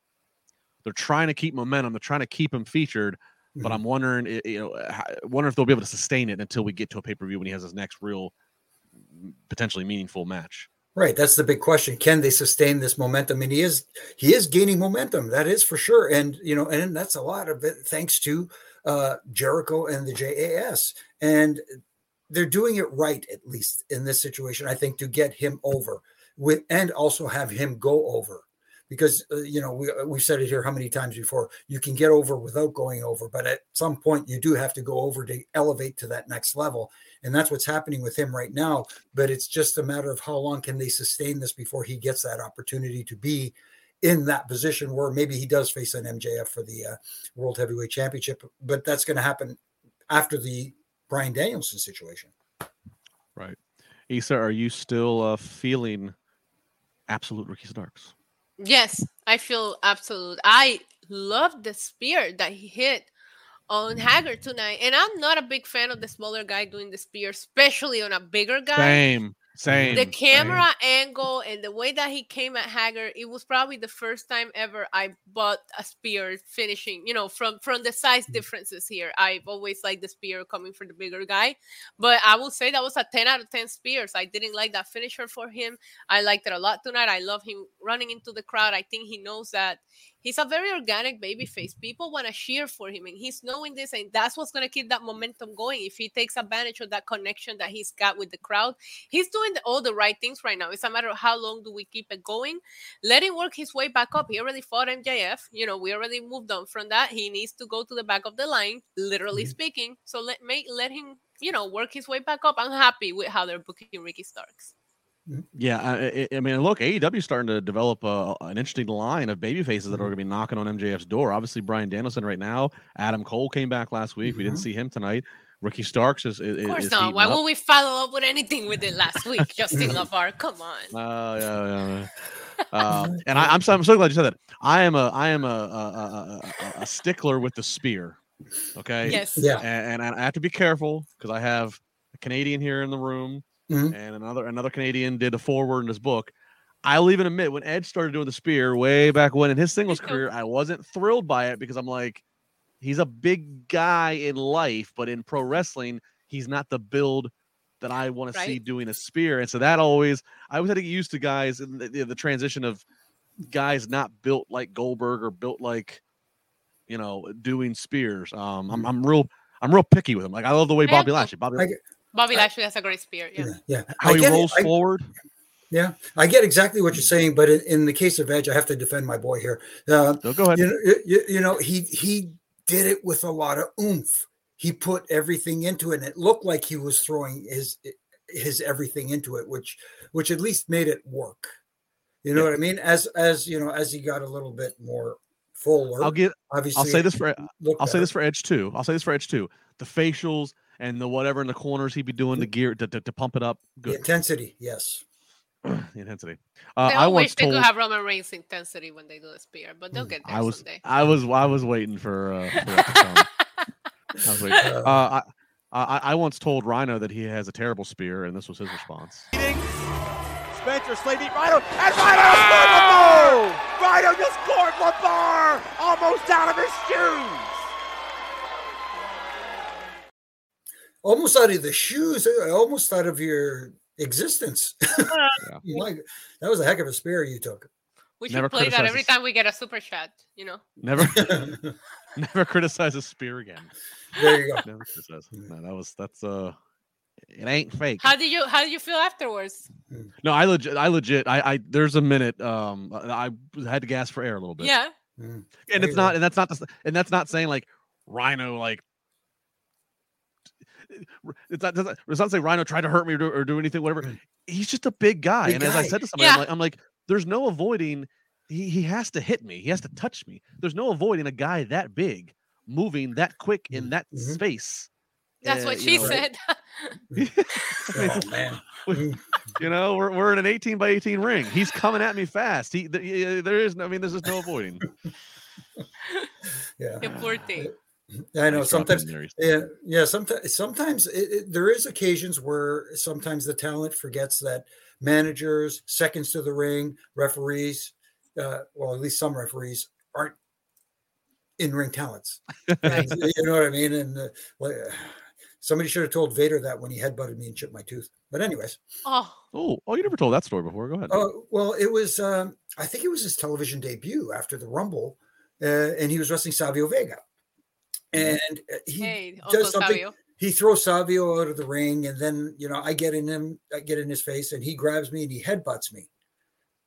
they're trying to keep momentum. They're trying to keep him featured. But Mhm. I'm wondering, you know, wonder if they'll be able to sustain it until we get to a pay per view when he has his next real, potentially meaningful match. Right, that's the big question. Can they sustain this momentum? And he is he is gaining momentum. That is for sure. And you know, and that's a lot of it thanks to uh Jericho and the JAS. And they're doing it right, at least in this situation, I think, to get him over with and also have him go over. Because uh, you know, we we've said it here how many times before. You can get over without going over, but at some point you do have to go over to elevate to that next level. And that's what's happening with him right now but it's just a matter of how long can they sustain this before he gets that opportunity to be in that position where maybe he does face an MJF for the uh, World Heavyweight Championship, but that's going to happen after the Bryan Danielson situation. Right. Issa, are you still uh, feeling absolute Ricky Starks? Yes, I feel absolute. I love the spear that he hit on Hager tonight, and I'm not a big fan of the smaller guy doing the spear, especially on a bigger guy. Same. Same. the same. camera angle and the way that he came at Hager, it was probably the first time ever I bought a spear finishing, you know, from from the size mm. differences here. I've always liked the spear coming from the bigger guy. But I will say that was a 10 out of 10 spears. I didn't like that finisher for him. I liked it a lot tonight. I love him running into the crowd. I think he knows that he's a very organic baby face. People want to cheer for him, and he's knowing this, and that's what's gonna keep that momentum going. If he takes advantage of that connection that he's got with the crowd, he's doing the, all the right things right now. It's a matter of how long do we keep it going. Let him work his way back up. He already fought MJF. You know, we already moved on from that. He needs to go to the back of the line, literally Mhm. speaking. So let make let him, you know, work his way back up. I'm happy with how they're booking Ricky Starks. Yeah, I, I- I mean, look, AEW is starting to develop a, an interesting line of baby faces that are mm-hmm. going to be knocking on MJF's door. Obviously, Bryan Danielson right now. Adam Cole came back last week. We didn't mm-hmm. see him tonight. Ricky Starks is, is Of course is not. Why up. would we follow up with anything we did last week? Justin LaBar, come on. Oh yeah, yeah. yeah. Uh, and I, I'm so I'm so glad you said that. I am a I am a a, a, a, a stickler with the spear. Okay. Yes. Yeah. And, and I have to be careful because I have a Canadian here in the room, Mhm. and another another Canadian did a forward in his book. I'll even admit when Edge started doing the spear way back when in his singles career, I wasn't thrilled by it because I'm like, he's a big guy in life, but in pro wrestling, he's not the build that I want to see doing a spear. And so that always, I always had to get used to guys in the, the, the transition of guys not built like Goldberg or built like, you know, doing spears. Um, I'm, I'm real, I'm real picky with him. Like I love the way Bobby too. Lashley, Bobby, I get- Bobby I- Lashley has a great spear. Yeah. Yeah, yeah. how I he get it. rolls I- forward. Yeah, I get exactly what you're saying, but in, in the case of Edge, I have to defend my boy here. Uh, So go ahead. you know, you, you know, he he did it with a lot of oomph. He put everything into it, and it looked like he was throwing his his everything into it, which which at least made it work. You know Yeah. what I mean? As as you know, as he got a little bit more fuller, I'll get, obviously. I'll say this for, it I'll say this for Edge too. I'll say this for Edge too. The facials and the whatever in the corners he'd be doing the gear to, to, to pump it up. the Good intensity. Yes. the intensity. Uh, They I all once wish they told could have Roman Reigns intensity when they do the spear, but they'll Mm, get there I was someday. I was I was waiting for, uh, for that to come. I was waiting. Uh, I, I I once told Rhino that he has a terrible spear, and this was his response. Spencer Slade beat Rhino, and Rhino scored one more! Rhino just scored one more! Almost out of his shoes! Almost out of the shoes, uh, almost out of your existence. Yeah. My- that was a heck of a spear you took. we should never play that every time we get a super chat. You know, Never never criticize a spear again. There you go. Never criticize. No, that was that's uh It ain't fake. How do you How do you feel afterwards? No, I legit, I legit, I, I, there's a minute, um, I had to gas for air a little bit. Yeah. Mm. and it's not, and that's not, the, and that's not saying like Rhino, like, it's not, doesn't- it's not saying Rhino tried to hurt me or do, or do anything, whatever. Mm. He's just a big guy, Big and as I said to somebody, I'm like, I'm like, there's no avoiding. He he has to hit me. He has to touch me. There's no avoiding a guy that big moving that quick in that Mhm. space. That's Uh, what she know, said. Oh man. Mm. you know, we're, we're in an 18 by 18 ring. He's coming at me fast. He, th- y- there is no, I mean, there's just no avoiding. Yeah. Qué fuerte. I know sometimes. Yeah, yeah. Sometimes, sometimes it, it, there is occasions where sometimes the talent forgets that managers, seconds to the ring, referees, uh, well, at least some referees aren't in-ring talents. And, you know what I mean? And uh, like, uh, somebody should have told Vader that when he headbutted me and chipped my tooth. But anyways, Oh, Oh, oh, you never told that story before. Go ahead. Oh well, it was. Um, I think it was his television debut after the Rumble, uh, and he was wrestling Savio Vega, and uh, he hey, does something. Savio. He throws Savio out of the ring, and then you know I get in him, I get in his face, and he grabs me and he headbutts me,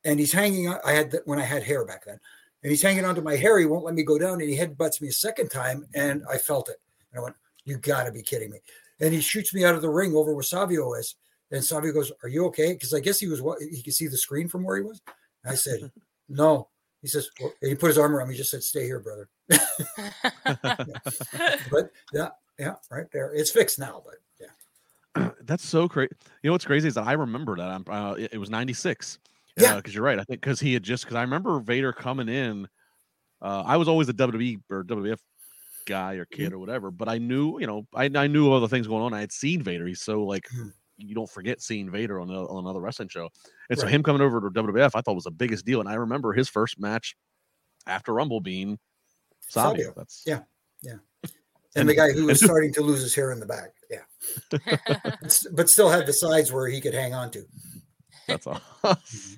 and he's hanging. on I had the, when I had hair back then, and he's hanging onto my hair. He won't let me go down, and he headbutts me a second time, and I felt it, and I went, "You got to be kidding me!" And he shoots me out of the ring over where Savio is. And Savio goes, "Are you okay?" Because I guess he was what he could see the screen from where he was. I said, "No." He says, well, he put his arm around me. He just said, "Stay here, brother." But yeah, yeah, right there. It's fixed now, but yeah, That's so crazy. You know what's crazy is that I remember that I'm. Uh, it, it was '96. Yeah. because you're right. I think because he had just because I remember Vader coming in. Uh, I was always a WWE or WWF guy or Mm-hmm. kid or whatever, but I knew, you know, I, I knew all the things going on. I had seen Vader. He's so like Mhm. you don't forget seeing Vader on, on another wrestling show, and so him coming over to WWF, I thought was the biggest deal. And I remember his first match after Rumble being Savio. Savio, That's yeah. Yeah. And the guy who was starting to lose his hair in the back, yeah, But still had the sides where he could hang on to. that's awesome.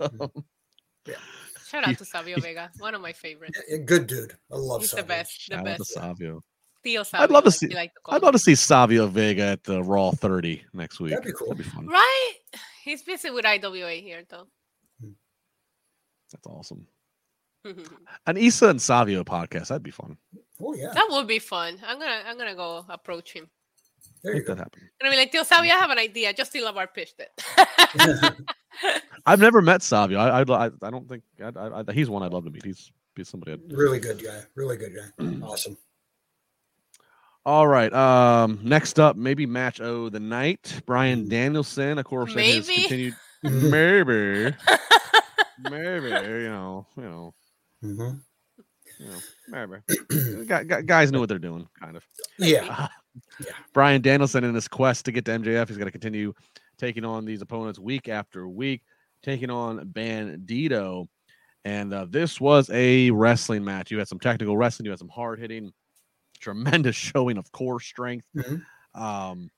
Mm-hmm. Shout out to Savio Vega, one of my favorites. Good dude. I love. He's the Savio. best, the Shout out to best. Savio. Theo Savio. I'd love to like see. like to I'd love to see Savio Vega at the Raw 30 next week. That'd be cool. That'd be fun. Right? He's busy with IWA here, though. That's awesome. An Issa and Savio podcast. That'd be fun. Oh yeah, that would be fun. I'm gonna, I'm gonna go approach him. there you Make go. that happen. And I mean, like, Theo Savio, I have an idea. Justin LaBar pitched it. I've never met Savio. I I, I, I don't think I, I, I, he's one I'd love to meet. He's he's somebody. I'd, really good guy. Really good guy. Awesome. All right. Um. Next up, maybe match O the night. Bryan Danielson, of course, in his Maybe. continued maybe maybe you know you know Mhm. you know maybe Gu- gu- guys know what they're doing, kind of. Yeah. Bryan Danielson in his quest to get to MJF, he's going to continue taking on these opponents week after week, taking on Bandido. And uh, this was a wrestling match. You had some technical wrestling, you had some hard hitting, tremendous showing of core strength, Mhm. um,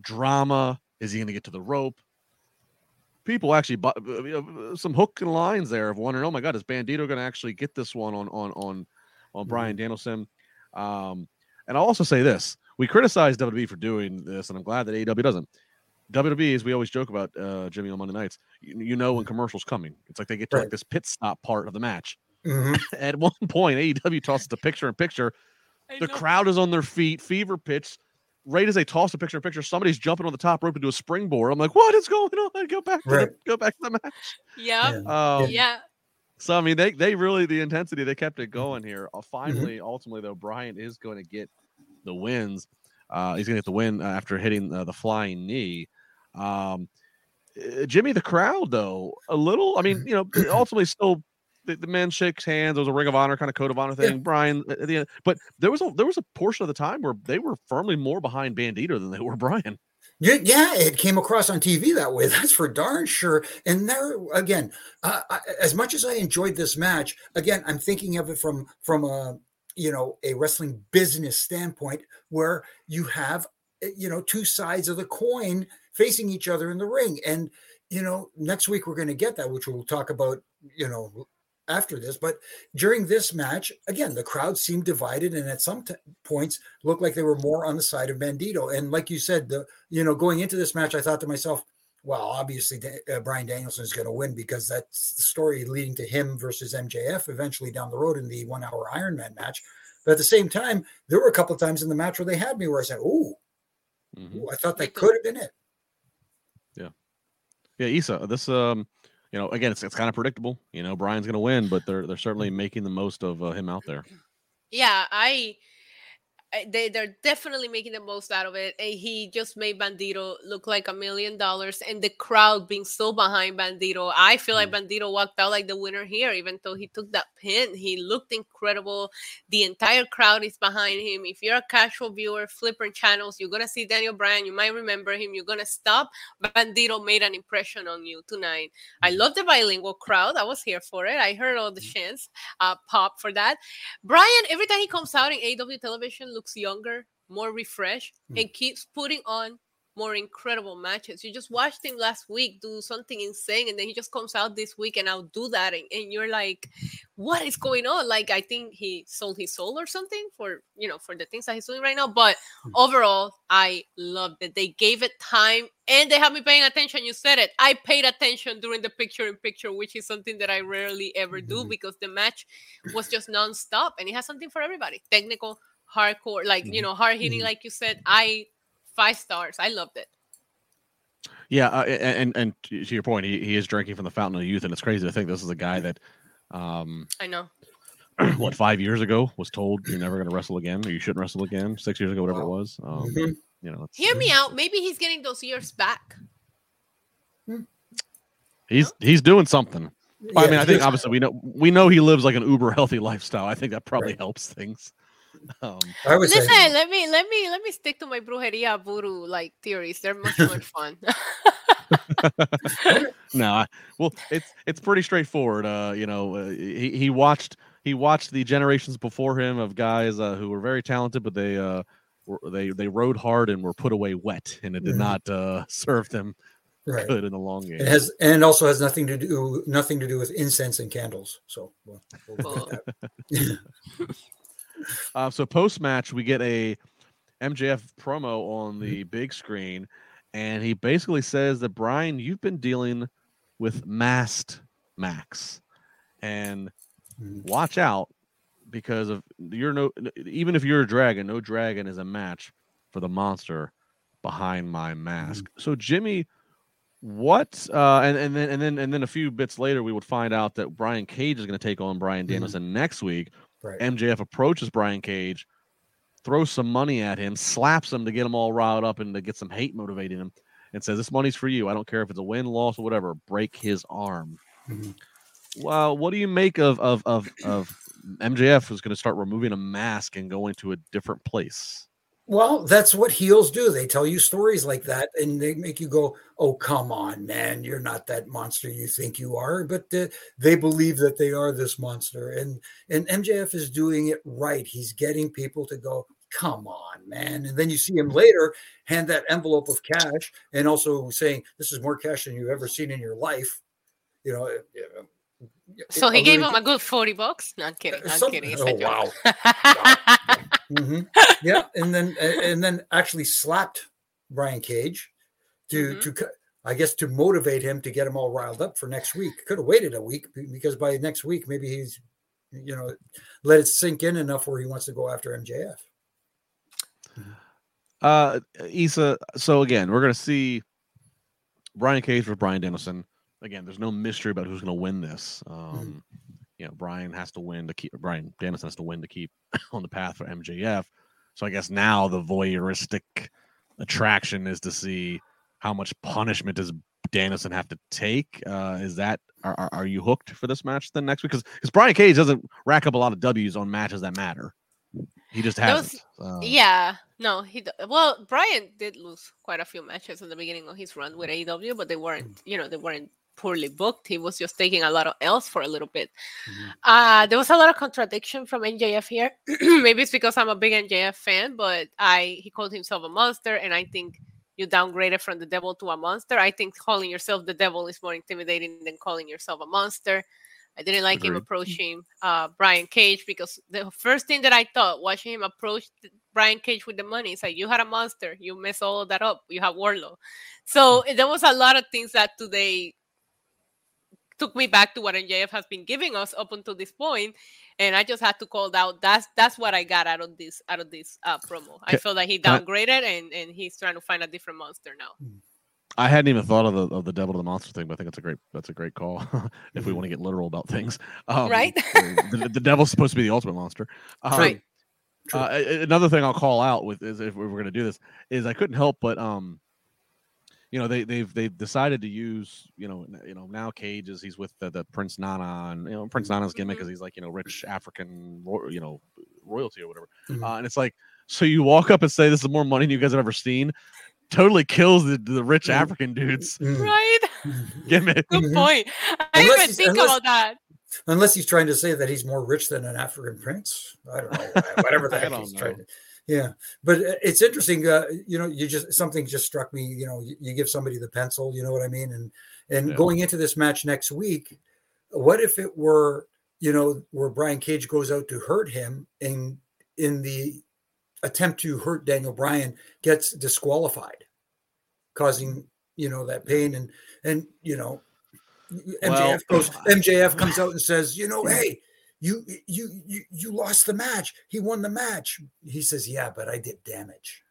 drama. Is he going to get to the rope? People actually bu- uh, some hook and lines there of wondering, oh my god, is Bandido going to actually get this one on on on on Bryan Danielson? Um, and I'll also say this: we criticize WWE for doing this, and I'm glad that AEW doesn't. WWE, as we always joke about, uh, Jimmy on Monday nights, you, you know when commercials coming. It's like they get to like this pit stop part of the match. Mhm. At one point, AEW tosses the picture in picture. I The know. crowd is on their feet, fever pitch. Right as they toss the picture in picture, somebody's jumping on the top rope to do a springboard. I'm like, what is going on? Go back to Right. the, go back to the match. Yep. Yeah. Um, Yeah. so I mean, they they really the intensity they kept Mm-hmm. it going here. Uh, finally, ultimately though, Bryant is going to get the wins. Uh, he's going to get the win uh, after hitting uh, the flying knee. Um, uh, Jimmy, the crowd though, a little. I mean, you know, ultimately still. The, the men shakes hands. There was a Ring of Honor kind of code of honor Yeah. thing. Bryan at the end, but there was a there was a portion of the time where they were firmly more behind Bandido than they were Bryan. Yeah, yeah, it came across on TV that way. That's for darn sure. And there again, uh, I, as much as I enjoyed this match, again, I'm thinking of it from from a you know a wrestling business standpoint, where you have eh, you know two sides of the coin facing each other in the ring, and you know next week we're going to get that, which we'll talk about. You know after this. But during this match, again, the crowd seemed divided, and at some t- points looked like they were more on the side of Bandido. And like you said, the you know going into this match, I thought to myself, well, obviously uh, Bryan Danielson is going to win because that's the story leading to him versus MJF eventually down the road in the one hour Iron Man match. But at the same time, there were a couple of times in the match where they had me where I said, "Ooh, Mhm. I thought that could have been it." Yeah, yeah, Isa, this um, you know, again, it's it's kind of predictable. You know, Bryan's going to win, but they're they're certainly making the most of uh, him out there. Yeah, I, I Eh, they they're definitely making the most out of it. And he just made Bandido look like a million dollars, and the crowd being so behind Bandido. I feel like mm. Bandido walked out like the winner here, even though he took that pin. He looked incredible. The entire crowd is behind him. If you're a casual viewer, flipping channels, you're gonna see Daniel Bryan. You might remember him. You're gonna stop. Bandido made an impression on you tonight. I mm. love the bilingual crowd. I was here for it. I heard all the mm. chants uh, pop for that. Bryan, every time he comes out in AEW television, looks younger, more refreshed, hmm. and keeps putting on more incredible matches. You just watched him last week do something insane, and then he just comes out this week and I'll do that, and, and you're like, what is going on? Like, I think he sold his soul or something for you know for the things that he's doing right now. But hmm. overall, I loved it. They gave it time, and they have me paying attention. You said it. I paid attention during the picture in picture, which is something that I rarely ever do mm-hmm. because the match was just nonstop, and it has something for everybody. Technical, hardcore, like you know, hard hitting, like you said. I five stars. I loved it. Yeah, uh, and and to to your point, he, he is drinking from the fountain of youth, and it's crazy to think this is a guy that, um, I know. what five years ago was told you're never going to wrestle again, or you shouldn't wrestle again. Six years ago, whatever it was. Um, Mhm. You know, it's, Hear me out. Maybe he's getting those years back. he's he's doing something. I mean, I think obviously we know we know he lives like an uber healthy lifestyle. I think that probably Right. helps things. Um, I would say Listen, let me let me let me stick to my brujeria voodoo like theories. They're much more fun. no, I, well, it's it's pretty straightforward. Uh, you know, uh, he he watched he watched the generations before him of guys uh, who were very talented, but they uh were, they they rode hard and were put away wet, and it did Mhm. not uh serve them right. good in the long game. It has and also has nothing to do nothing to do with incense and candles. So well, we'll leave it at that. Uh, so post match, we get a MJF promo on Mm-hmm. the big screen, and he basically says that Bryan, you've been dealing with masked Max, and Mhm. watch out because of you're no even if you're a dragon, no dragon is a match for the monster behind my mask. Mm-hmm. So Jimmy. What uh and, and then and then and then a few bits later we would find out that Brian Cage is going to take on Bryan Mhm. Next week Right. MJF approaches Brian Cage, throws some money at him, slaps him to get him all riled up and to get some hate motivating him, and says, This money's for you. I don't care if it's a win, loss, or whatever. Break his arm. Mhm. Well, what do you make of of of, of MJF who's going to start removing a mask and going to a different place? Well, that's what heels do. They tell you stories like that and they make you go, Oh, come on, man. You're not that monster you think you are. But uh, they believe that they are this monster. And, and MJF is doing it right. He's getting people to go, Come on, man. And then you see him later hand that envelope of cash and also saying, This is more cash than you've ever seen in your life. You know, uh, uh, so he gave him a good forty bucks. No, I'm kidding. I'm Some- kidding. It's oh, a joke. hmm yeah, and then and then actually slapped Brian Cage to Mhm. to I guess to motivate him to get him all riled up for next week. Could have waited a week because by next week maybe he's you know let it sink in enough where he wants to go after MJF. Uh, Issa. So again, we're going to see Brian Cage with Bryan Danielson. Again, there's no mystery about who's going to win this. Um, You know, Bryan has to win to keep. Bryan Danielson has to win to keep on the path for MJF. So I guess now the voyeuristic attraction is to see how much punishment does Danielson have to take. Uh, is that are, are- you hooked for this match then next week? Because because Brian Cage doesn't rack up a lot of W's on matches that matter. He just hasn't. Uh, Yeah, no, he well, Brian did lose quite a few matches in the beginning of his run with AEW, but they weren't, you know, they weren't poorly booked. He was just taking a lot of L's for a little bit. Mhm. Uh there was a lot of contradiction from MJF here. Maybe it's because I'm a big MJF fan, but I he called himself a monster, and I think you downgraded from the devil to a monster. I think calling yourself the devil is more intimidating than calling yourself a monster. I didn't like him approaching uh, Brian Cage because the first thing that I thought watching him approach Brian Cage with the money is like, you had a monster, you mess all of that up, you have Wardlow. So there was a lot of things that today took me back to what MJF has been giving us up until this point, and I just had to call out. That's that's what I got out of this out of this uh, promo. I Ca- feel like he downgraded and and he's trying to find a different monster now. I hadn't even thought of the of the devil to the monster thing, but I think that's a great that's a great call. if we want to get literal about things, um, Right? the, the devil's supposed to be the ultimate monster. Um, Right. True. Uh, a- a- another thing I'll call out with is if we were going to do this is I couldn't help but um, you know they they've they've decided to use you know you know now Cage is he's with the, the Prince Nana and you know Prince Nana's gimmick Mhm. is he's like you know rich African you know royalty or whatever, Mhm. uh, and it's like so you walk up and say this is more money than you guys have ever seen, totally kills the, the rich Mm. African dudes. Right? gimmick. Good point. I Unless didn't even think unless- about that. Unless he's trying to say that he's more rich than an African prince. I don't know. Whatever the heck he's know. trying to. Yeah, but uh, it's interesting. Uh, you know, you just something just struck me. You know, you, you give somebody the pencil. You know what I mean? And and Yeah. going into this match next week, what if it were you know where Brian Cage goes out to hurt him and in the attempt to hurt Daniel Bryan gets disqualified, causing you know that pain and and you know MJF Well, goes MJF comes out and says, you know, hey, you you you you lost the match. He won the match. He says, yeah, but I did damage.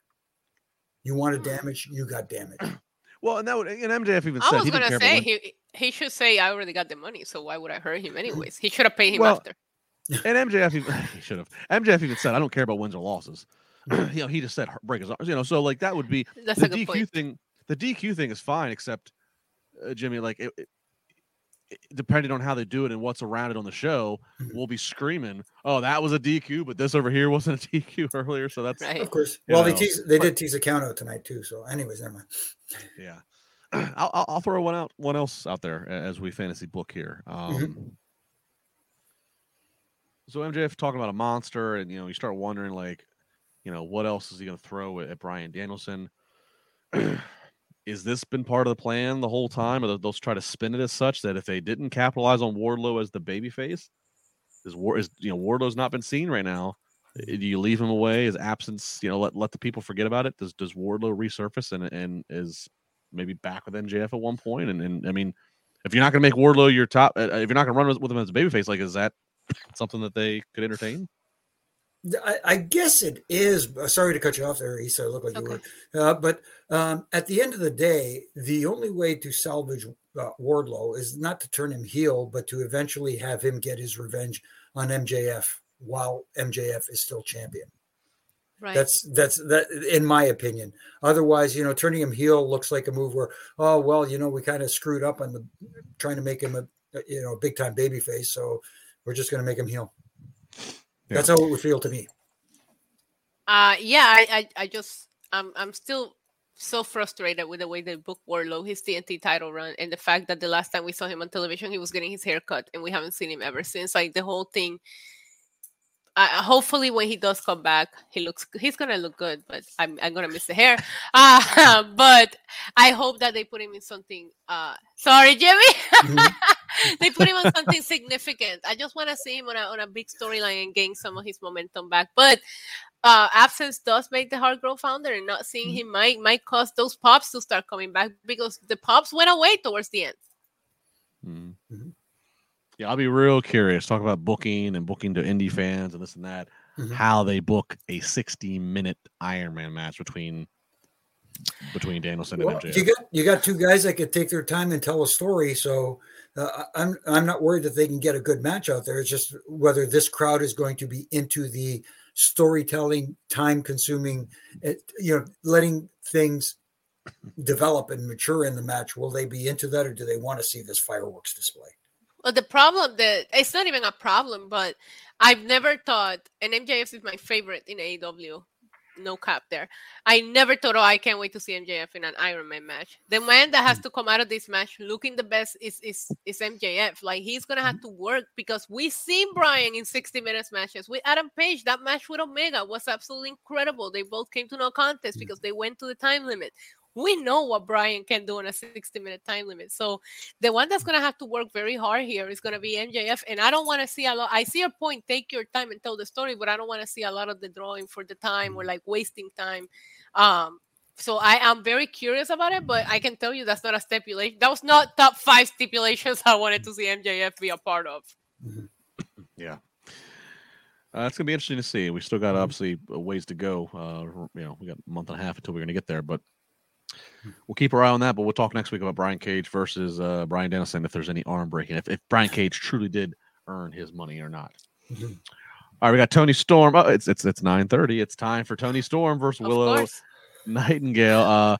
You wanted damage, you got damage. Well, and that would, and MJF even I said was he didn't gonna care. say he he should say I already got the money, so why would I hurt him anyways? He should have paid him Well, after. and MJF even, he should have. MJF even said, "I don't care about wins or losses." you know, he just said break his arms. You know, so like that would be That's the a good DQ point. thing. The DQ thing is fine, except uh, Jimmy, like it, it, it- depending on how they do it and what's around it on the show, Mhm. we'll be screaming, "Oh, that was a DQ," but this over here wasn't a DQ earlier. So that's Right. Of course. You Well, they tease, they did tease a count out tonight too. So, anyways, never mind. yeah. I'll, I'll I'll throw one out, one else out there as we fantasy book here. Um, Mhm. So MJF talking about a monster, and you know, you start wondering like, you know, what else is he going to throw at, at Bryan Danielson? is this been part of the plan the whole time, or they'll try to spin it as such that if they didn't capitalize on Wardlow as the babyface, is War is you know Wardlow's not been seen right now? Uh, Do you leave him away? His absence, you know, let let the people forget about it. Does does Wardlow resurface and and is maybe back with MJF at one point? And and I mean, if you're not going to make Wardlow your top, uh, if you're not going to run with, with him as a babyface, like is that something that they could entertain? I, I guess it is. uh, Sorry to cut you off there, Issa. It looked like you Okay. were. Uh, but um, at the end of the day, the only way to salvage uh, Wardlow is not to turn him heel, but to eventually have him get his revenge on MJF while MJF is still champion. Right. That's that's that in my opinion. Otherwise, you know, turning him heel looks like a move where, oh well, you know, we kind of screwed up on the trying to make him a a, you know big time baby face, so we're just going to make him heel. That's how it would feel to me. Uh yeah, I, I I just I'm I'm still so frustrated with the way they book Wardlow, his TNT title run, and the fact that the last time we saw him on television, he was getting his hair cut, and we haven't seen him ever since. Like the whole thing. Uh, hopefully, when he does come back, he looks he's gonna look good, but I'm I'm gonna miss the hair. Uh, but I hope that they put him in something. Uh, sorry, Jimmy. they put him on something significant. I just want to see him on a on a big storyline and gain some of his momentum back. But uh, absence does make the heart grow founder, and not seeing him might might cause those pops to start coming back because the pops went away towards the end. Mm. Mhm. Yeah, I'll be real curious. Talk about booking and booking to indie fans and this and that. Mhm. How they book a 60 minute Iron Man match between between Danielson Well, and MJF. you got you got two guys that could take their time and tell a story. So uh, I'm I'm not worried that they can get a good match out there. It's just whether this crowd is going to be into the storytelling, time consuming, you know, letting things develop and mature in the match. Will they be into that, or do they want to see this fireworks display? Well, the problem that it's not even a problem, but I've never thought, and MJF is my favorite in AEW. No cap there. I never thought, oh, I can't wait to see MJF in an Iron Man match. The man that has mm. to come out of this match looking the best is is is MJF. Like he's gonna have mm-hmm. to work because we've seen Bryan in 60 minutes matches with Adam Page. That match with Omega was absolutely incredible. They both came to no contest mm. because they went to the time limit. We know what Bryan can do on a 60 minute time limit. So the one that's going to have to work very hard here is going to be MJF. And I don't want to see a lot. I see your point. Take your time and tell the story, but I don't want to see a lot of the drawing for the time or like wasting time. Um, so I am very curious about it, but I can tell you that's not a stipulation. That was not top five stipulations I wanted to see MJF be a part of. Yeah. Uh, it's gonna be interesting to see. We still got Mm-hmm. obviously a ways to go. Uh, you know, we got a month and a half until we're gonna get there, but we'll keep our eye on that. But we'll talk next week about Brian Cage versus uh, Bryan Danielson if there's any arm breaking, if, if Brian Cage truly did earn his money or not. All right, we got Toni Storm. Oh, it's it's it's nine thirty. It's time for Toni Storm versus Of Willow course. Nightingale. Uh,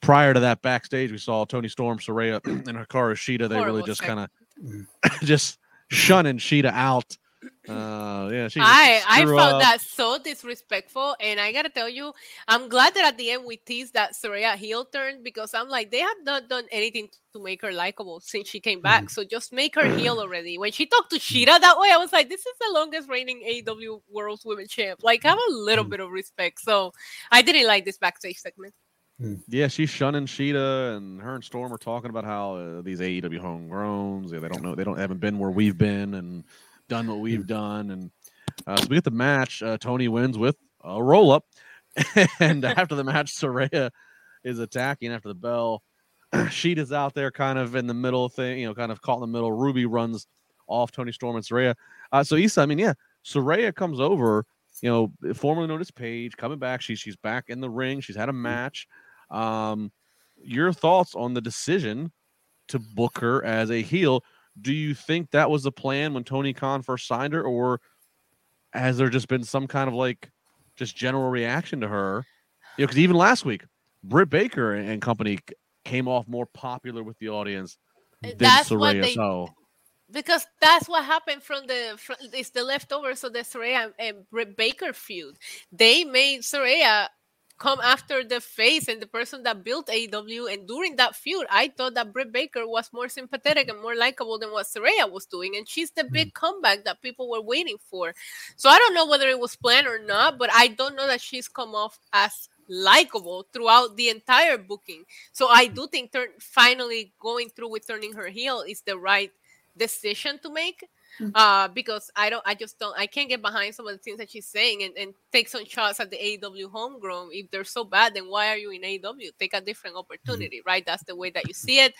prior to that, backstage, we saw Toni Storm, Saraya, and Hikaru Shida. They really just kind of just shunning Shida out. Uh, yeah, she I I screw found up. that so disrespectful, and I gotta tell you, I'm glad that at the end we teased that Saraya heel turn because I'm like they have not done anything to make her likable since she came back. So just make her heel already. When she talked to Shida that way, I was like, this is the longest reigning AEW World's Women Champ. Like have a little bit of respect. So I didn't like this backstage segment. Yeah, she's shunning Shida, and her and Storm are talking about how uh, these AEW homegrowns, yeah, they don't know, they don't haven't been where we've been and done what we've done, and uh, so we get the match. Uh, Toni wins with a roll up, and after the match, Saraya is attacking after the bell. Sheet is out there, kind of in the middle thing, you know, kind of caught in the middle. Ruby runs off Toni Storm and Saraya. Uh, so Issa, I mean, yeah, Saraya comes over, you know, formerly known as Paige, coming back. She's she's back in the ring. She's had a match. Um, your thoughts on the decision to book her as a heel? Do you think that was the plan when Tony Khan first signed her, or has there just been some kind of like just general reaction to her? You know, because even last week, Britt Baker and and company came off more popular with the audience eh, than That's what Saraya. they so because that's what happened from the from, it's the leftovers of the Saraya and Britt Baker feud. They made Saraya come after the face and the person that built AEW. And during that feud, I thought that Britt Baker was more sympathetic and more likable than what Saraya was doing. And she's the big mm. comeback that people were waiting for. So I don't know whether it was planned or not, but I don't know that she's come off as likable throughout the entire booking. So I do think turn, finally going through with turning her heel is the right decision to make uh because i don't i just don't i can't get behind some of the things that she's saying and, and take some shots at the AEW homegrown. If they're so bad then why are you in AEW take a different opportunity right? That's the way that you see it.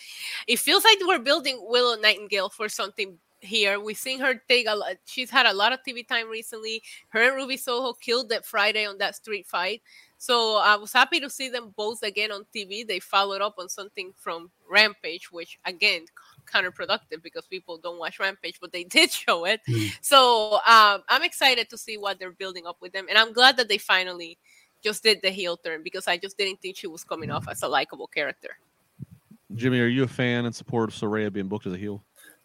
It feels like we're building Willow Nightingale for something here. We've seen her take a lot she's had a lot of TV time recently. Her and Ruby Soho killed that Friday on that street fight. So I was happy to see them both again on TV. They followed up on something from Rampage, which again counterproductive because people don't watch Rampage, but they did show it. So um, I'm excited to see what they're building up with them, and I'm glad that they finally just did the heel turn because I just didn't think she was coming off as a likable character. Jimmy, are you a fan and support of Saraya being booked as a heel?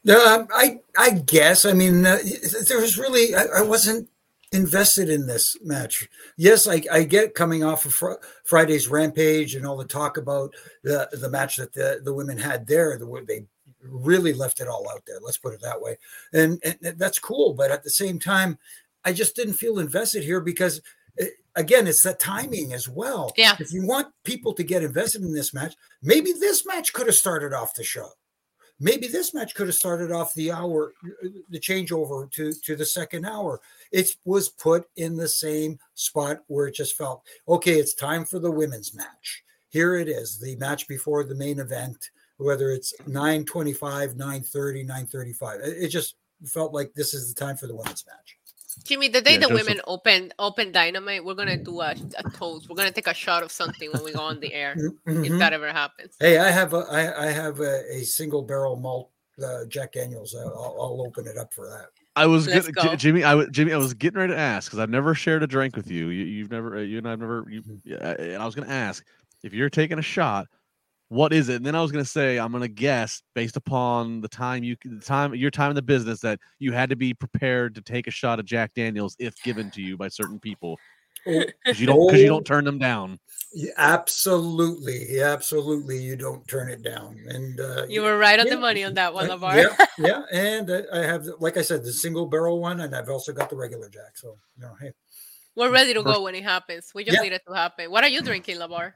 Um, I I guess. I mean, uh, there was really I, I wasn't invested in this match. Yes, I, I get coming off of fr- Friday's Rampage and all the talk about the the match that the, the women had there. The way they really left it all out there. Let's put it that way, and, and that's cool. But at the same time, I just didn't feel invested here because. eh, Again, it's the timing as well. Yeah. If you want people to get invested in this match, maybe this match could have started off the show maybe this match could have started off the hour the changeover to to the second hour it was put in the same spot where it just felt okay it's time for the women's match here it is the match before the main event whether it's 925 930 935 it it just felt like this is the time for the women's match Jimmy, the day Yeah, the Joseph. women open open dynamite, we're gonna do a, a toast. We're gonna take a shot of something when we go on the air. If Mhm. that ever happens. hey i have a i, I have a, a single barrel malt uh, jack daniels I'll, I'll open it up for that I was Let's get, go. J- Jimmy. I was Jimmy. I was getting ready to ask because I've never shared a drink with you. you you've never. uh, You and I've never. You. Yeah, and I was going to ask if you're taking a shot. What is it? And then I was going to say I'm going to guess based upon the time you the time your time in the business that you had to be prepared to take a shot of Jack Daniels if given to you by certain people Oh, because you don't because you Oh. don't turn them down. Yeah, absolutely, absolutely. You don't turn it down, and uh, You were right on the money on that one, uh, Yeah, yeah, and uh, I have, like I said, the single barrel one, and I've also got the regular Jack. So you know, hey, We're ready to go when it happens. We just Yeah. need it to happen. What are you drinking, LaBar?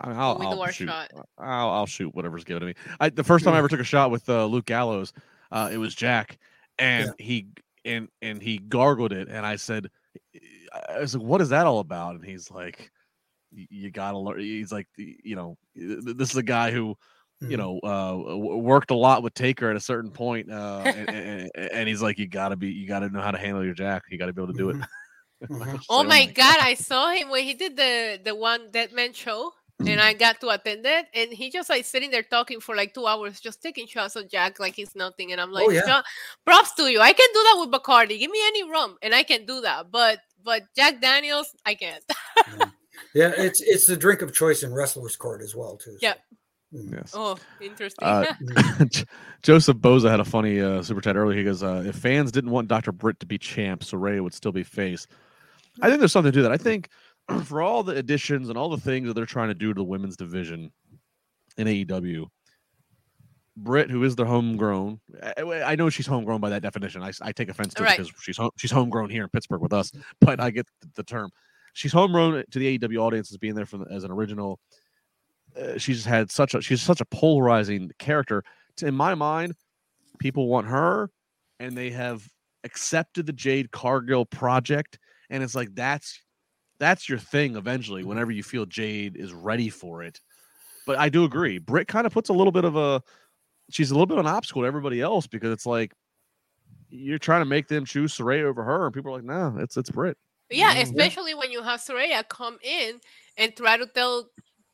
I mean, I'll, When we do I'll shoot. shot. I'll, I'll shoot whatever's given to me. I, the first time I ever took a shot with uh, Luke Gallows, uh, it was Jack, and he and and he gargled it, and I said, I was like, "What is that all about?" And he's like, "You gotta learn." He's like, "You know, this is a guy who." You know, uh, worked a lot with Taker at a certain point, uh, and, and, and he's like, "You gotta be, you gotta know how to handle your jack. You gotta be able to do it." I was Oh like, my god, I saw him when he did the the one Dead Man show, and I got to attend it, and he just like sitting there talking for like two hours, just taking shots of Jack like he's nothing, and I'm like, Oh, yeah. Props to you. I can do that with Bacardi. Give me any rum, and I can do that. But but Jack Daniels, I can't. Yeah, it's it's the drink of choice in wrestlers' court as well too. so. Yeah. Yes. oh, interesting. Uh, Joseph Boza had a funny uh, super chat earlier. He goes, uh, "If fans didn't want Dr. Britt to be champ, Soraya would still be face." I think there's something to that. I think for all the additions and all the things that they're trying to do to the women's division in AEW, Britt, who is the homegrown, I, I know she's homegrown by that definition—I take offense to Right. it because she's home, she's homegrown here in Pittsburgh with us, but I get the, the term. She's homegrown to the AEW audience as being there from as an original. Uh, she's had such a she's such a polarizing character. In my mind, people want her, and they have accepted the Jade Cargill project, and it's like that's that's your thing eventually. Whenever you feel Jade is ready for it, but I do agree. Britt kind of puts a little bit of a she's a little bit of an obstacle to everybody else because it's like you're trying to make them choose Saraya over her, and people are like, no, it's it's Britt. Yeah, Mm, especially when you have Saraya come in and try to tell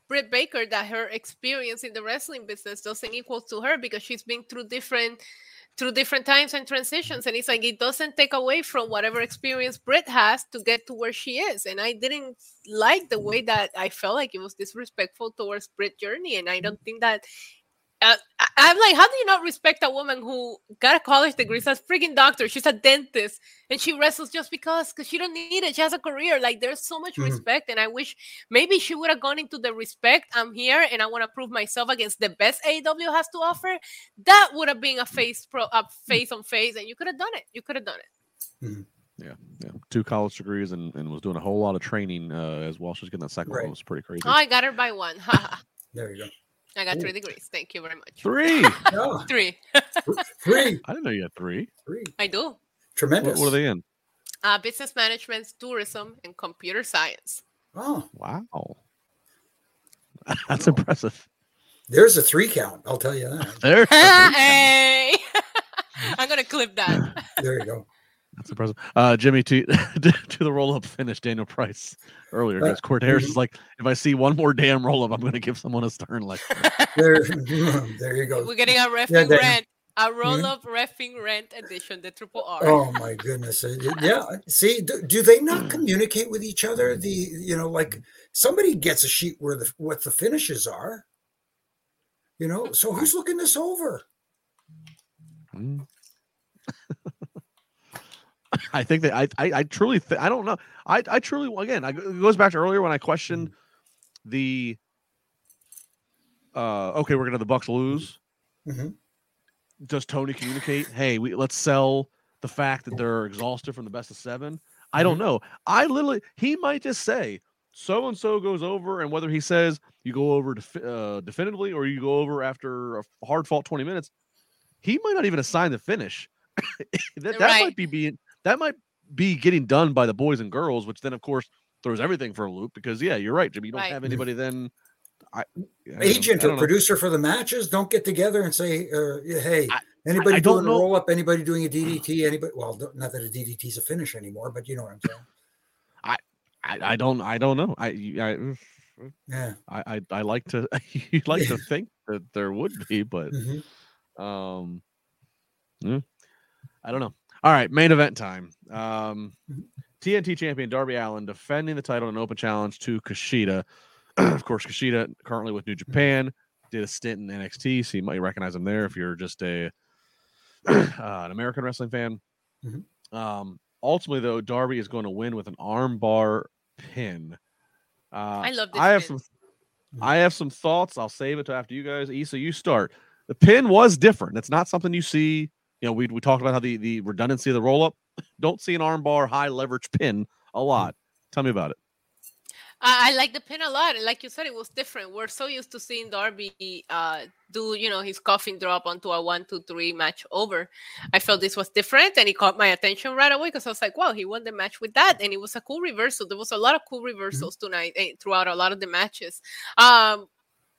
Britt Baker that her experience in the wrestling business doesn't equal to her because she's been through different through different times and transitions and it's like it doesn't take away from whatever experience Britt has to get to where she is and I didn't like the way that I felt like it was disrespectful towards Britt journey and I don't think that uh, I- I'm like, how do you not respect a woman who got a college degree, she's a freaking doctor, she's a dentist, and she wrestles just because because she don't need it. She has a career. Like there's so much Mhm. respect, and I wish maybe she would have gone into the respect. I'm here, and I want to prove myself against the best AEW has to offer. That would have been a face pro, a face on face, and you could have done it. You could have done it. Yeah, yeah. Two college degrees and, and was doing a whole lot of training uh, as well. She was getting that second one. Right. It was pretty crazy. Oh, I got her by one. There you go. I got Ooh. three degrees. Thank you very much. Three. Yeah, Three. three, I didn't know you had three. three. I do. Tremendous. what are they in? Uh, business management, tourism, and computer science. Oh, Wow. That's impressive. there's a three count. I'll tell you that. There. hey, I'm gonna clip that. There you go. That's impressive. Uh, Jimmy, to to the roll up finish, Daniel Price earlier. Uh, Because Court Harris is like, if I see one more damn roll up, I'm going to give someone a stern lecture. There, there you go. We're getting a Yeah, refing Daniel. rent, a roll up refing rent edition, the triple R. Oh my goodness! Uh, Yeah. See, do, do they not communicate with each other? The you know, like somebody gets a sheet where the what the finishes are. You know, so who's looking this over? Hmm. I think that I I, I truly th- I don't know. I I truly again I, it goes back to earlier when I questioned the uh okay we're gonna have the Bucks lose. Mhm. Does Tony communicate? Hey, we let's sell the fact that they're exhausted from the best of seven. I don't know. I literally he might just say so and so goes over, and whether he says you go over defi- uh, definitively or you go over after a hard fought twenty minutes, he might not even assign the finish. that that Right. might be being that might be getting done by the boys and girls, which then of course throws everything for a loop because yeah, you're right, Jimmy. You don't Right. have anybody then. I, I Agent or don't know. producer for the matches don't get together and say, uh, "Hey, I- anybody I don't doing a roll up? Anybody doing a DDT? Anybody? Well, don't- that a DDT is a finish anymore, but you know what I'm saying." I, I don't I don't know. I I Yeah. I, I, I like to you like to think that there would be, but Mhm. um yeah, I don't know. All right, main event time. Um. TNT champion Darby Allin defending the title in an open challenge to Kushida. of course, Kushida currently with New Japan, did a stint in NXT, so you might recognize him there if you're just a uh, an American wrestling fan. Mhm. Um, ultimately, though, Darby is going to win with an armbar pin. Uh, I love this I have pin. some. I have some thoughts. I'll save it to after you guys. Isa, you start. The pin was different. It's not something you see. You know, we we talked about how the the redundancy of the roll up. Don't see an armbar high leverage pin a lot. Tell me about it. I, I like the pin a lot. And like you said, it was different. We're so used to seeing Darby uh, do, you know, his coffin drop onto a one, two, three match over. I felt this was different and it caught my attention right away because I was like, wow, he won the match with that. And it was a cool reversal. There was a lot of cool reversals mm-hmm. tonight eh, throughout a lot of the matches. Um,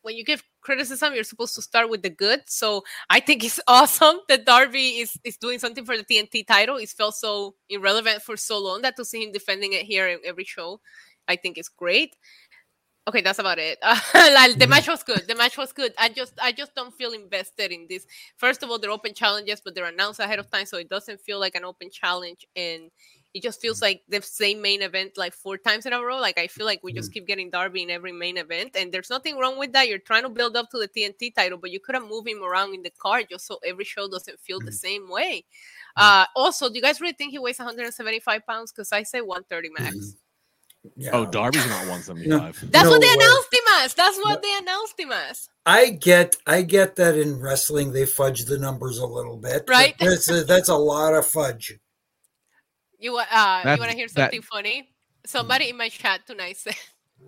when you give criticism, you're supposed to start with the good. So I think it's awesome that Darby is, is doing something for the TNT title. It's felt so irrelevant for so long that to see him defending it here in every show I think is great. Okay, that's about it. Uh, like, the match was good. The match was good. I just I just don't feel invested in this. First of all, they're open challenges, but they're announced ahead of time, so it doesn't feel like an open challenge, and it just feels like the same main event like four times in a row. Like I feel like we just mm. keep getting Darby in every main event, and there's nothing wrong with that. You're trying to build up to the TNT title, but you could have moved him around in the card just so every show doesn't feel the mm. same way. Mm. Uh, also, do you guys really think he weighs 175 pounds? Because I say 130 max. Yeah. Oh, Darby's not 175. That's no what they way. announced him as. That's what no. they announced him as. I get, I get that in wrestling they fudge the numbers a little bit, right? That's a, that's a lot of fudge. You uh, you want to hear something that... funny? Somebody in my chat tonight said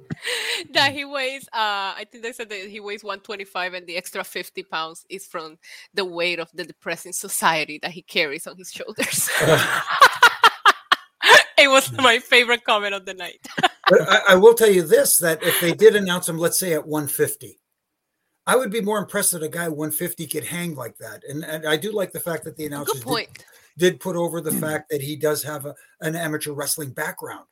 that he weighs. Uh, I think they said that he weighs 125, and the extra 50 pounds is from the weight of the depressing society that he carries on his shoulders. it was my favorite comment of the night. but I, I, will tell you this: that if they did announce him, let's say at 150, I would be more impressed that a guy 150 could hang like that. And, and I do like the fact that the announcers did, did, put over the fact that he does have a, an amateur wrestling background,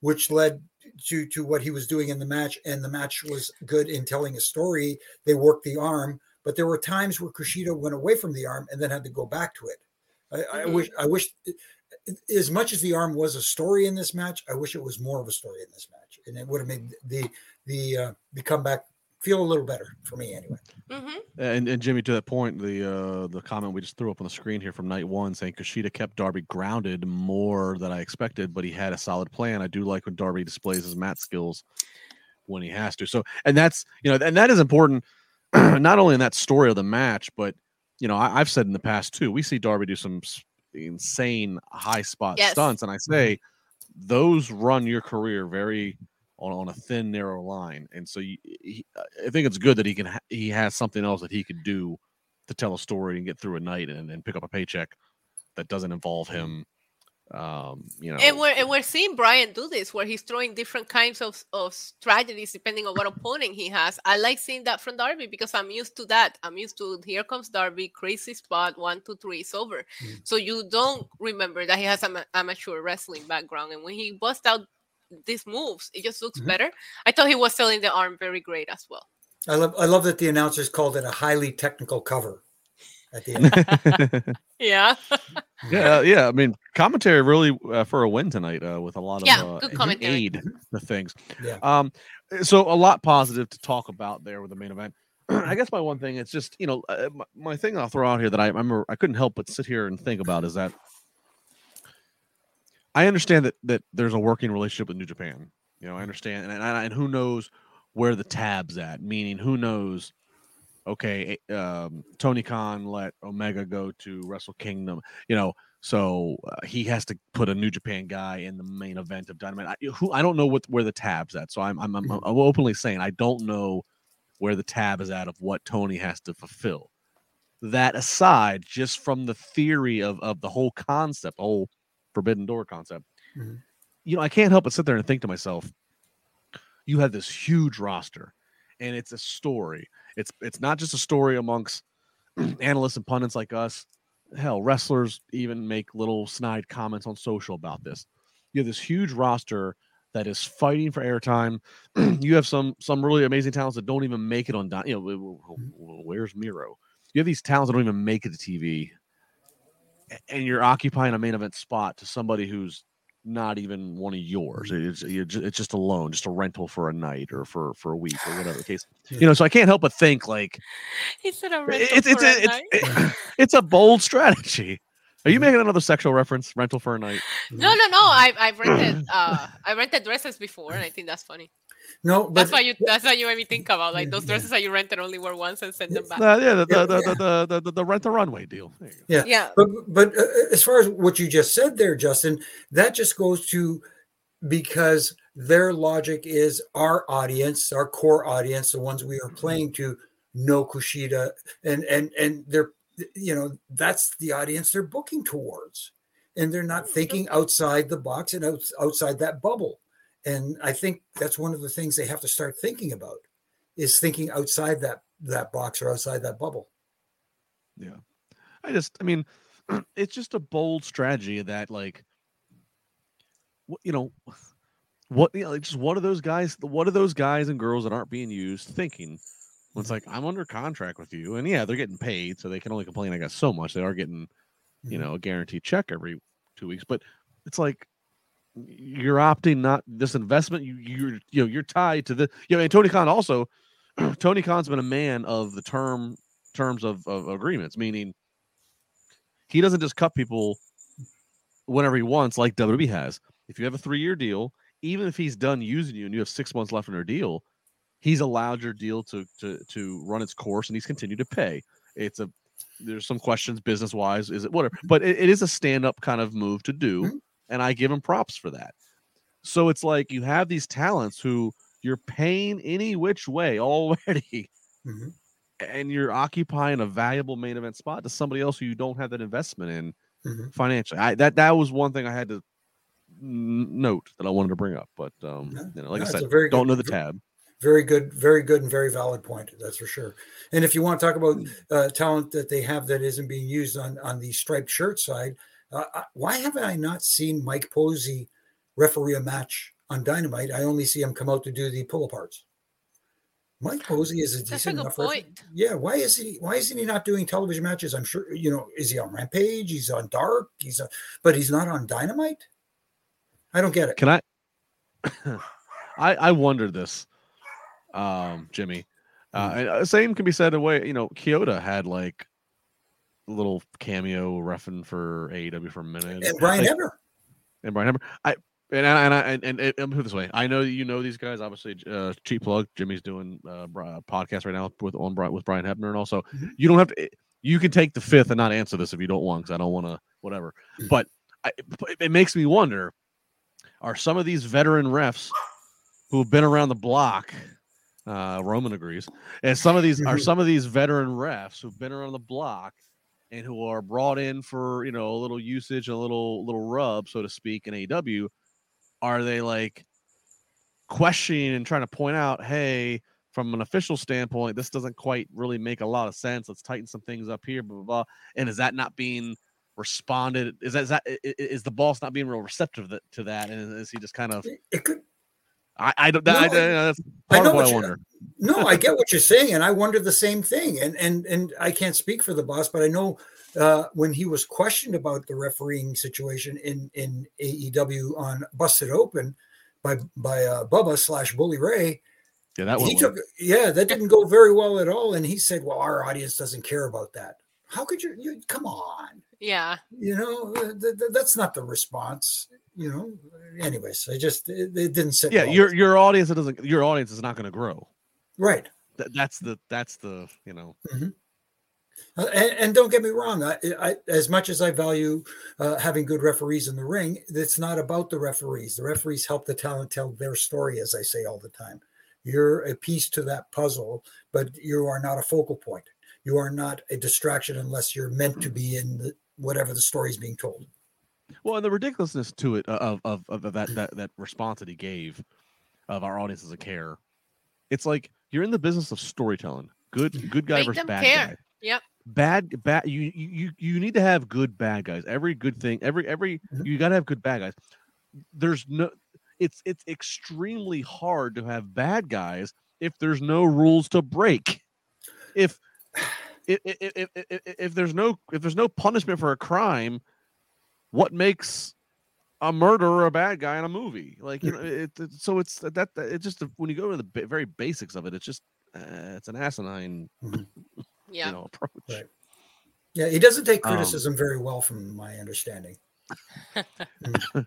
which led to to what he was doing in the match. And the match was good in telling a story. They worked the arm, but there were times where Kushida went away from the arm and then had to go back to it. I, mm-hmm. Wish I wish as much as the arm was a story in this match, I wish it was more of a story in this match, and it would have made the the uh, the comeback feel a little better for me anyway. Mm-hmm. And and Jimmy, to that point, the uh, the comment we just threw up on the screen here from night one saying Kushida kept Darby grounded more than I expected, but he had a solid plan. I do like when Darby displays his mat skills when he has to. So, and that's you know, and that is important, not only in that story of the match, but you know, I, have said in the past too. We see Darby do some insane high spot yes. stunts, and I say those run your career very on, on a thin narrow line. And so you, he, I think it's good that he can ha- he has something else that he could do to tell a story and get through a night and, and pick up a paycheck that doesn't involve him um you know and we're, and we're seeing Bryan do this where he's throwing different kinds of, of strategies depending on what opponent he has i like seeing that from darby because i'm used to that i'm used to here comes darby crazy spot one two three it's over mm-hmm. so you don't remember that he has an amateur wrestling background and when he busts out these moves it just looks mm-hmm. better i thought he was selling the arm very great as well i love i love that the announcers called it a highly technical cover at the end. yeah. yeah, yeah. I mean, commentary really uh, for a win tonight uh, with a lot of yeah, uh, good commentary. aid the things. Yeah. Um, so a lot positive to talk about there with the main event. I guess my one thing, it's just you know, uh, my, my, thing I'll throw out here that I remember I couldn't help but sit here and think about is that I understand that that there's a working relationship with New Japan. You know, I understand, and, and, and who knows where the tab's at, meaning who knows okay, eh, um, Tony Khan let Omega go to Wrestle Kingdom, you know, so uh, he has to put a New Japan guy in the main event of Dynamite. I, who I don't know what where the tab's at, so I'm I'm, I'm, mm-hmm. I'm openly saying I don't know where the tab is at of what Tony has to fulfill. That aside, just from the theory of of the whole concept, the whole Forbidden Door concept, mm-hmm. you know, I can't help but sit there and think to myself, you have this huge roster, and it's a story it's it's not just a story amongst analysts and pundits like us. Hell, wrestlers even make little snide comments on social about this. You have this huge roster that is fighting for airtime. you have some some really amazing talents that don't even make it on. You know, where's Miro? You have these talents that don't even make it to TV, and you're occupying a main event spot to somebody who's not even one of yours. It's it's just a loan, just a rental for a night or for for a week or whatever case. You know, so I can't help but think like he said a rental it's it's a, it's, it, it's a bold strategy. Are you mm-hmm. making another sexual reference? Rental for a night? No, mm-hmm. no, no. Mm-hmm. I've I've rented uh I rented dresses before, and I think that's funny. No, but that's why you that's why you made me think about like those dresses that you rented only wear once and send them back. Uh, yeah, the the, yeah, the. The, the, the, the, rent the runway deal. Yeah, yeah. But but uh, as far as what you just said there, Justin, that just goes to because their logic is our audience, our core audience, the ones we are playing to, know Kushida, and and and they're you know that's the audience they're booking towards, and they're not thinking outside the box and out, outside that bubble. And I think that's one of the things they have to start thinking about is thinking outside that that box or outside that bubble. Yeah. I just I mean it's just a bold strategy that like what you know what you know, like just what are those guys what are those guys and girls that aren't being used thinking? When it's mm-hmm. like i'm under contract with you. And yeah they're getting paid so they can only complain i guess so much. They are getting you mm-hmm. know a guaranteed check every two weeks. But it's like you're opting not this investment you you're you know you're tied to the you know and tony khan also tony khan's been a man of the term terms of, of agreements meaning he doesn't just cut people whenever he wants like wwe has. If you have a three-year deal even if he's done using you and you have six months left in your deal he's allowed your deal to to to run its course and he's continued to pay. It's a there's some questions business wise is it whatever but it, it is a stand-up kind of move to do. Mhm. And i give him props for that so it's like you have these talents who you're paying any which way already Mhm. and you're occupying a valuable main event spot to somebody else who you don't have that investment in Mhm. financially I, that that was one thing i had to note that i wanted to bring up but um Yeah. you know, like No, i said don't good- know the tab Very good, very good, and very valid point. That's for sure. And if you want to talk about Hmm. uh, talent that they have that isn't being used on on the striped shirt side, uh, why haven't I not seen Mike Posey referee a match on Dynamite? I only see him come out to do the pull aparts. Mike Posey is a That's a decent good enough referee. Yeah, why is he? Why isn't he not doing television matches? I'm sure you know. Is he on Rampage? He's on Dark. He's on, but he's not on Dynamite. I don't get it. can i i i wondered this um jimmy uh Hmm. and uh, same can be said in a way you know Kyoto had like a little cameo reffing for AEW for a minute And Brian like, Hebner. and Brian Hebner. I and I and I and, and, and me put it this way. I know you know these guys. Obviously, uh, cheap plug. Jimmy's doing uh, a podcast right now with on Bri- with Brian Hebner, and also Mhm. you don't have to. You can take the fifth and not answer this if you don't want, because I don't want to. Whatever. Mm. But I, it- makes me wonder: Are some of these veteran refs who have been around the block? Uh, Roman agrees. And some of these are Mhm. some of these veteran refs who've been around the block and who are brought in for you know a little usage, a little little rub, so to speak, in AEW. Are they like questioning and trying to point out, hey, from an official standpoint, this doesn't quite really make a lot of sense. Let's tighten some things up here, blah blah. blah. And is that not being responded? Is that is that i- i- the boss not being real receptive to that? And is he just kind of? It could I, I don't. No, I, I, I- that's I part know of what what I you- wonder. no, I get what you're saying, and I wonder the same thing. And and and I can't speak for the boss, but I know uh, when he was questioned about the refereeing situation in in AEW on Busted Open by by uh, Bubba slash Bully Ray, Yeah, that one. he took yeah that didn't go very well at all, and he said, "Well, our audience doesn't care about that." How could you? you come on, Yeah. you know th- th- that's not the response. You know. Anyways, I just it, it didn't sit. yeah, well. your your audience doesn't. Your audience is not going to grow. right. That, that's the that's the you know. Uh, and, and don't get me wrong, I, I, as much as I value uh, having good referees in the ring, it's not about the referees. The referees help the talent tell their story, as I say all the time. You're a piece to that puzzle, but you are not a focal point. You are not a distraction unless you're meant to be in the, whatever the story is being told. Well, and the ridiculousness to it uh, of of, of that that that response that he gave of our audience doesn't care. It's like you're in the business of storytelling. Good good guy Make versus them bad care. guy. Yep. Bad bad you you you- you need to have good bad guys. Every good thing, every every Mhm. you got to have good bad guys. There's no it's it's extremely hard to have bad guys if there's no rules to break. If if, if, if, if, if there's no if there's no punishment for a crime, what makes a murderer a bad guy in a movie? Like you know, it, it- so it's that that it's just when you go to the ba- very basics of it, it's just uh, it's an asinine Yeah. you know approach. Right. Yeah, he doesn't take Um, criticism very well, from my understanding.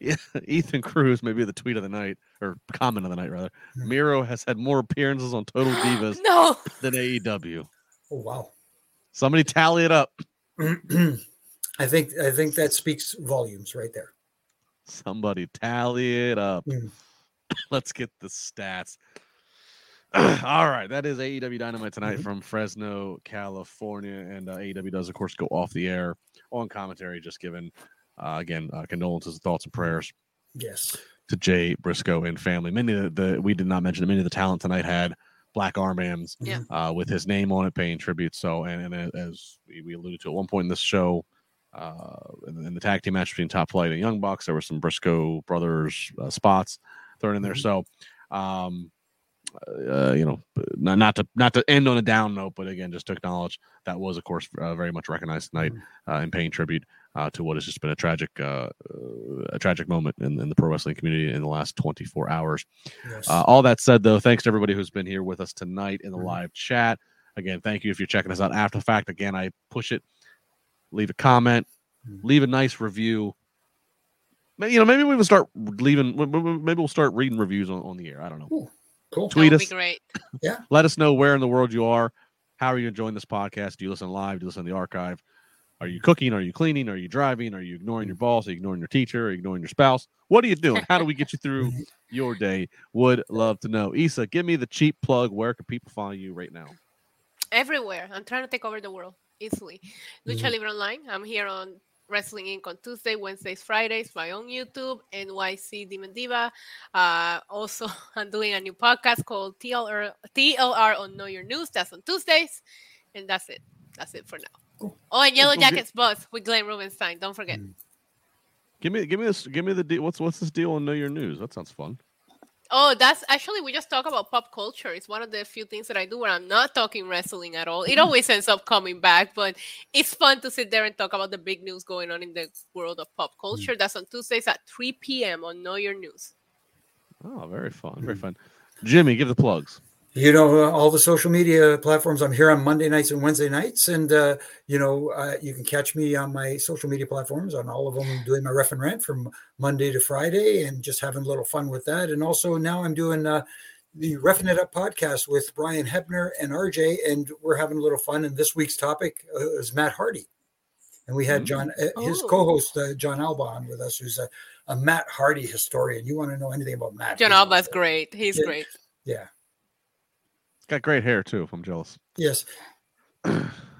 Yeah, Ethan Cruz may be the tweet of the night or comment of the night rather. Hmm. Miro has had more appearances on Total Divas no. than AEW. Oh wow. Somebody tally it up. I think I think that speaks volumes right there. Somebody tally it up. Hmm. Let's get the stats. All right, that is AEW Dynamite tonight Mhm. from Fresno, California, and uh, AEW does, of course, go off the air on commentary, just giving uh, again uh, condolences, and thoughts, and prayers Yes. to Jay Briscoe and family. Many of the, the we did not mention that many of the talent tonight had black armbands Yeah. uh, with his name on it, paying tribute. So, and, and as we, we alluded to at one point in this show, uh, in, in the tag team match between Top Flight and Young Bucks, there were some Briscoe brothers uh, spots thrown in there. Mhm. So, um, uh, you know, not, not to not to end on a down note, but again, just to acknowledge that was, of course, uh, very much recognized tonight uh, in paying tribute uh, to what has just been a tragic, uh, uh, a tragic moment in, in the pro wrestling community in the last 24 hours. Yes. Uh, all that said, though, thanks to everybody who's been here with us tonight in the Mhm. live chat. Again, thank you if you're checking us out after the fact. Again, I push it, leave a comment, Mhm. leave a nice review. You know, maybe we will start leaving. w- w- Maybe we'll start reading reviews on, on the air. I don't know. cool. tweet us. be great. Let us know where in the world you are. How are you enjoying this podcast? Do you listen live? Do you listen in the archive? Are you cooking? Are you cleaning? Are you driving? Are you ignoring your boss? Are you ignoring your teacher? Are you ignoring your spouse? What are you doing? How do we get you through your day? Would love to know. Isa, give me the cheap plug. Where can people find you right now? everywhere. I'm trying to take over the world easily. Lucha Mhm. Libre Online. I'm here on Wrestling Inc. on Tuesday, Wednesdays, Fridays, my own YouTube, NYC Demon Diva. Uh, also, I'm doing a new podcast called TLR, TLR on Know Your News. That's on Tuesdays. And that's it. That's it for now. Cool. Oh, and Yellow. Jackets Buzz with Glenn Rubenstein. Don't forget. Mm. Give me, give me this. Give me the deal. What's what's this deal on Know Your News? That sounds fun. Oh, that's actually we just talk about pop culture. It's one of the few things that I do where I'm not talking wrestling at all. It mm-hmm. always ends up coming back, but it's fun to sit there and talk about the big news going on in the world of pop mm-hmm. culture. That's on Tuesdays at 3 p.m. on Know Your News. Oh, very fun. Very mm. fun. Jimmy, give the plugs. You know, uh, all the social media platforms. I'm here on Monday nights and Wednesday nights. And, uh, you know, uh, you can catch me on my social media platforms on all of them doing my ref and rant from Monday to Friday and just having a little fun with that. And also now I'm doing uh, the Refing It Up podcast with Brian Hebner and RJ. And we're having a little fun. And this week's topic uh, is Matt Hardy. And we had John, uh, his Oh. co host, uh, John Alba, on with us, who's a, a Matt Hardy historian. You want to know anything about Matt? John he's Alba's great. He's Yeah. great. Yeah. Got great hair too. If I'm jealous. Yes.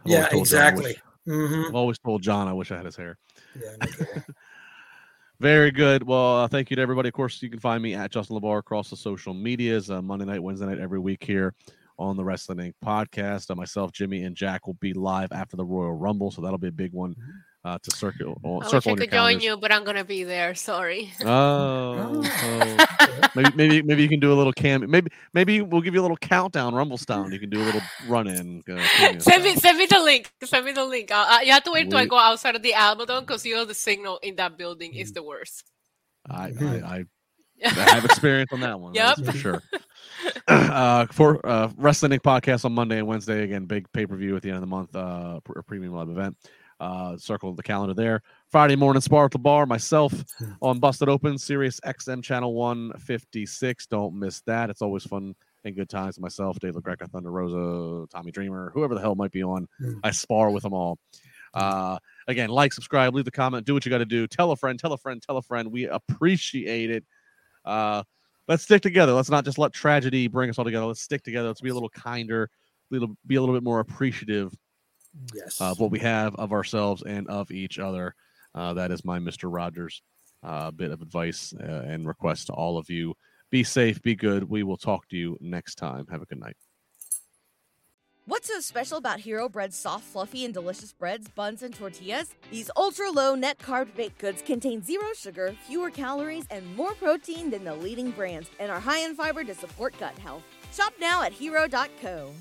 Yeah, told John I exactly. wish- hmm I've always told John I wish I had his hair. Yeah. Very good. Well, uh, thank you to everybody. Of course, you can find me at Justin LaBar across the social medias uh, Monday night, Wednesday night, every week here on the Wrestling Inc. podcast. Uh, myself, Jimmy, and Jack will be live after the Royal Rumble, so that'll be a big one uh, to circle. I wish I circle on your could join you, but I'm gonna be there. Sorry. Oh, Oh. maybe maybe maybe you can do a little cam. Maybe maybe we'll give you a little countdown, Rumble style. You can do a little run in. Uh, cameo Send me, send me the link. Send me the link. Uh, uh, you have to wait till I go outside of the Alamodome because you know the signal in that building is the worst. I. I, I I have experience on that one. That's Yep. for sure. uh, for uh, Wrestling Inc. podcast on Monday and Wednesday again, big pay per view at the end of the month, uh, pr- premium live event. Uh, circle the calendar there. Friday morning, Spar at the Bar. Myself on Busted Open, Sirius XM channel one fifty six. Don't miss that. It's always fun and good times. Myself, Dave LaGreca, Thunder Rosa, Tommy Dreamer, whoever the hell might be on. Mm. I spar with them all. Uh, again, like, subscribe, leave the comment, do what you got to do. Tell a friend, tell a friend, tell a friend. We appreciate it. Uh, let's stick together. Let's not just let tragedy bring us all together. Let's stick together. Let's be a little kinder, be a little, be a little bit more appreciative Yes. of what we have of ourselves and of each other. Uh, that is my Mr. Rogers uh, bit of advice uh, and request to all of you. Be safe, be good. We will talk to you next time. Have a good night. What's so special about Hero Bread's soft, fluffy, and delicious breads, buns, and tortillas? These ultra low net carb baked goods contain zero sugar, fewer calories, and more protein than the leading brands, and are high in fiber to support gut health. Shop now at hero.co.